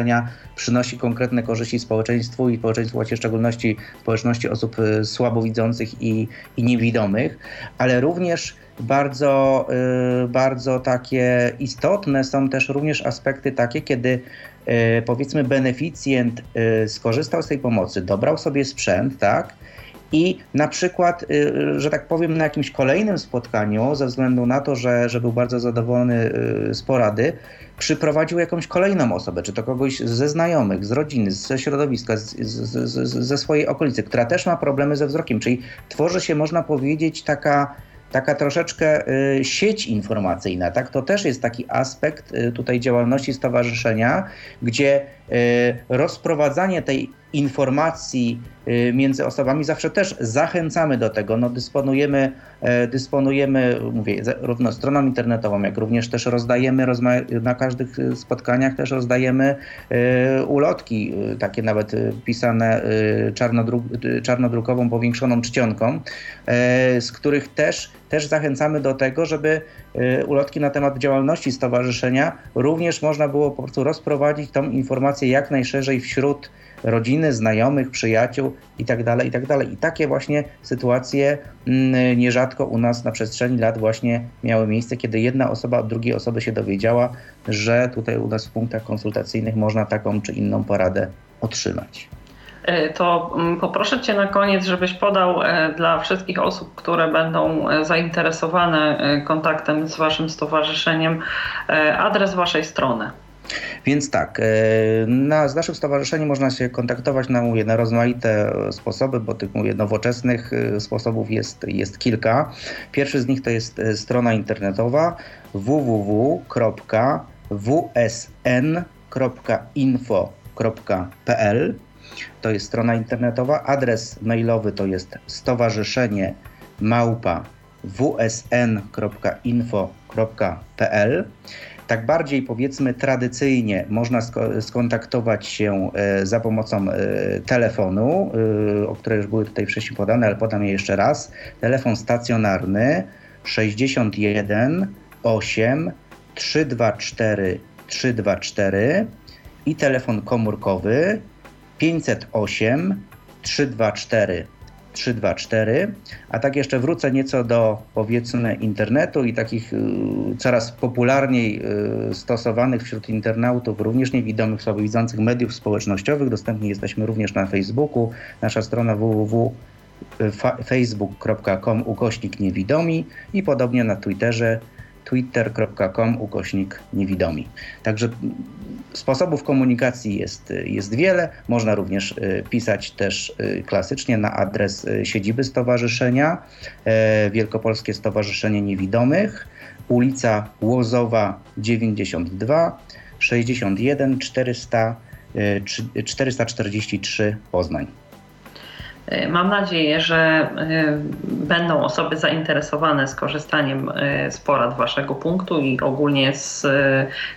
przynosi konkretne korzyści społeczeństwu i społeczeństwu, w szczególności społeczności osób y, słabowidzących i, i niewidomych, ale również bardzo, bardzo takie istotne są też również aspekty takie, kiedy E, powiedzmy beneficjent skorzystał z tej pomocy, dobrał sobie sprzęt, tak? I na przykład, e, że tak powiem, na jakimś kolejnym spotkaniu, ze względu na to, że, że był bardzo zadowolony z porady, przyprowadził jakąś kolejną osobę, czy to kogoś ze znajomych, z rodziny, ze środowiska, z, z, z, ze swojej okolicy, która też ma problemy ze wzrokiem. Czyli tworzy się, można powiedzieć, taka taka troszeczkę y, sieć informacyjna, tak? To też jest taki aspekt y, tutaj działalności stowarzyszenia, gdzie y, rozprowadzanie tej informacji y, między osobami zawsze też zachęcamy do tego. No, dysponujemy, e, dysponujemy mówię, równo stroną internetową, jak również też rozdajemy na każdych spotkaniach też rozdajemy e, ulotki, takie nawet pisane czarnodruk, czarnodrukową, powiększoną czcionką, e, z których też, też zachęcamy do tego, żeby ulotki na temat działalności stowarzyszenia również można było po prostu rozprowadzić tą informację jak najszerzej wśród rodziny, znajomych, przyjaciół itd., tak itd. Tak I takie właśnie sytuacje mm, nierzadko u nas na przestrzeni lat właśnie miały miejsce, kiedy jedna osoba od drugiej osoby się dowiedziała, że tutaj u nas w punktach konsultacyjnych można taką czy inną poradę otrzymać. E, to mm, poproszę Cię na koniec, żebyś podał e, dla wszystkich osób, które będą e, zainteresowane kontaktem z Waszym stowarzyszeniem, adres Waszej strony. Więc tak, na, z naszym stowarzyszeniem można się kontaktować na, mówię, na rozmaite sposoby, bo tych mówię, nowoczesnych sposobów jest, jest kilka. Pierwszy z nich to jest strona internetowa www.wsn.info.pl to jest strona internetowa. Adres mailowy to jest stowarzyszenie małpa wsn.info.pl tak bardziej powiedzmy tradycyjnie można skontaktować się e, za pomocą e, telefonu, e, o które już były tutaj wcześniej podane, ale podam je jeszcze raz. Telefon stacjonarny 61 8 324 324 i telefon komórkowy 508 324 324. A tak jeszcze wrócę nieco do powiedzmy internetu i takich y, coraz popularniej y, stosowanych wśród internautów, również niewidomych, słabowidzących mediów społecznościowych. Dostępni jesteśmy również na Facebooku. Nasza strona www facebook.com ukośnik niewidomi i podobnie na Twitterze twitter.com ukośnik niewidomi. Także sposobów komunikacji jest, jest wiele. Można również y, pisać też y, klasycznie na adres y, siedziby stowarzyszenia Wielkopolskie Stowarzyszenie Niewidomych, ulica Łozowa 92 61 400 443 Poznań. E, mam nadzieję, że e, będą osoby zainteresowane skorzystaniem e, z porad Waszego punktu i ogólnie z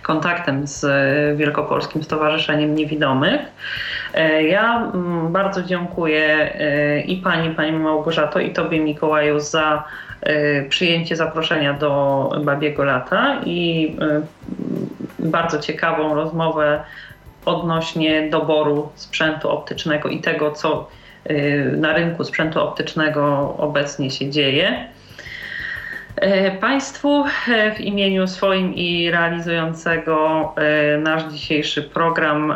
kontaktem z Wielkopolskim Stowarzyszeniem Niewidomych. Ja mm, bardzo dziękuję i Pani, Pani Małgorzato, i Tobie Mikołaju za przyjęcie zaproszenia do Babiego Lata i bardzo ciekawą rozmowę odnośnie doboru sprzętu optycznego i tego, co Y, na rynku sprzętu optycznego obecnie się dzieje. Y, państwu y, w imieniu swoim i realizującego nasz dzisiejszy program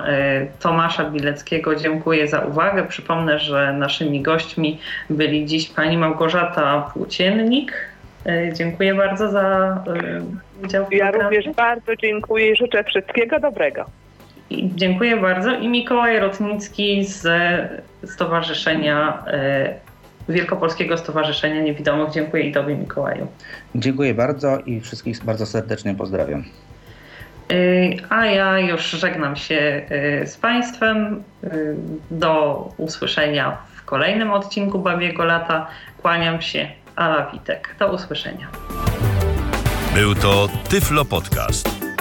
Tomasza Bileckiego dziękuję za uwagę. Przypomnę, że naszymi gośćmi byli dziś pani Małgorzata Płóciennik. Dziękuję bardzo za udział w programie. Ja również bardzo dziękuję i życzę wszystkiego dobrego. Dziękuję bardzo. I Mikołaj Rotnicki z Stowarzyszenia e, Wielkopolskiego Stowarzyszenia Niewidomych. Dziękuję i Tobie, Mikołaju. Dziękuję bardzo i wszystkich bardzo serdecznie pozdrawiam. A ja już żegnam się z Państwem. Do usłyszenia w kolejnym odcinku Babiego Lata. Kłaniam się. Ala Witek. Do usłyszenia. Był to Tyflo Podcast.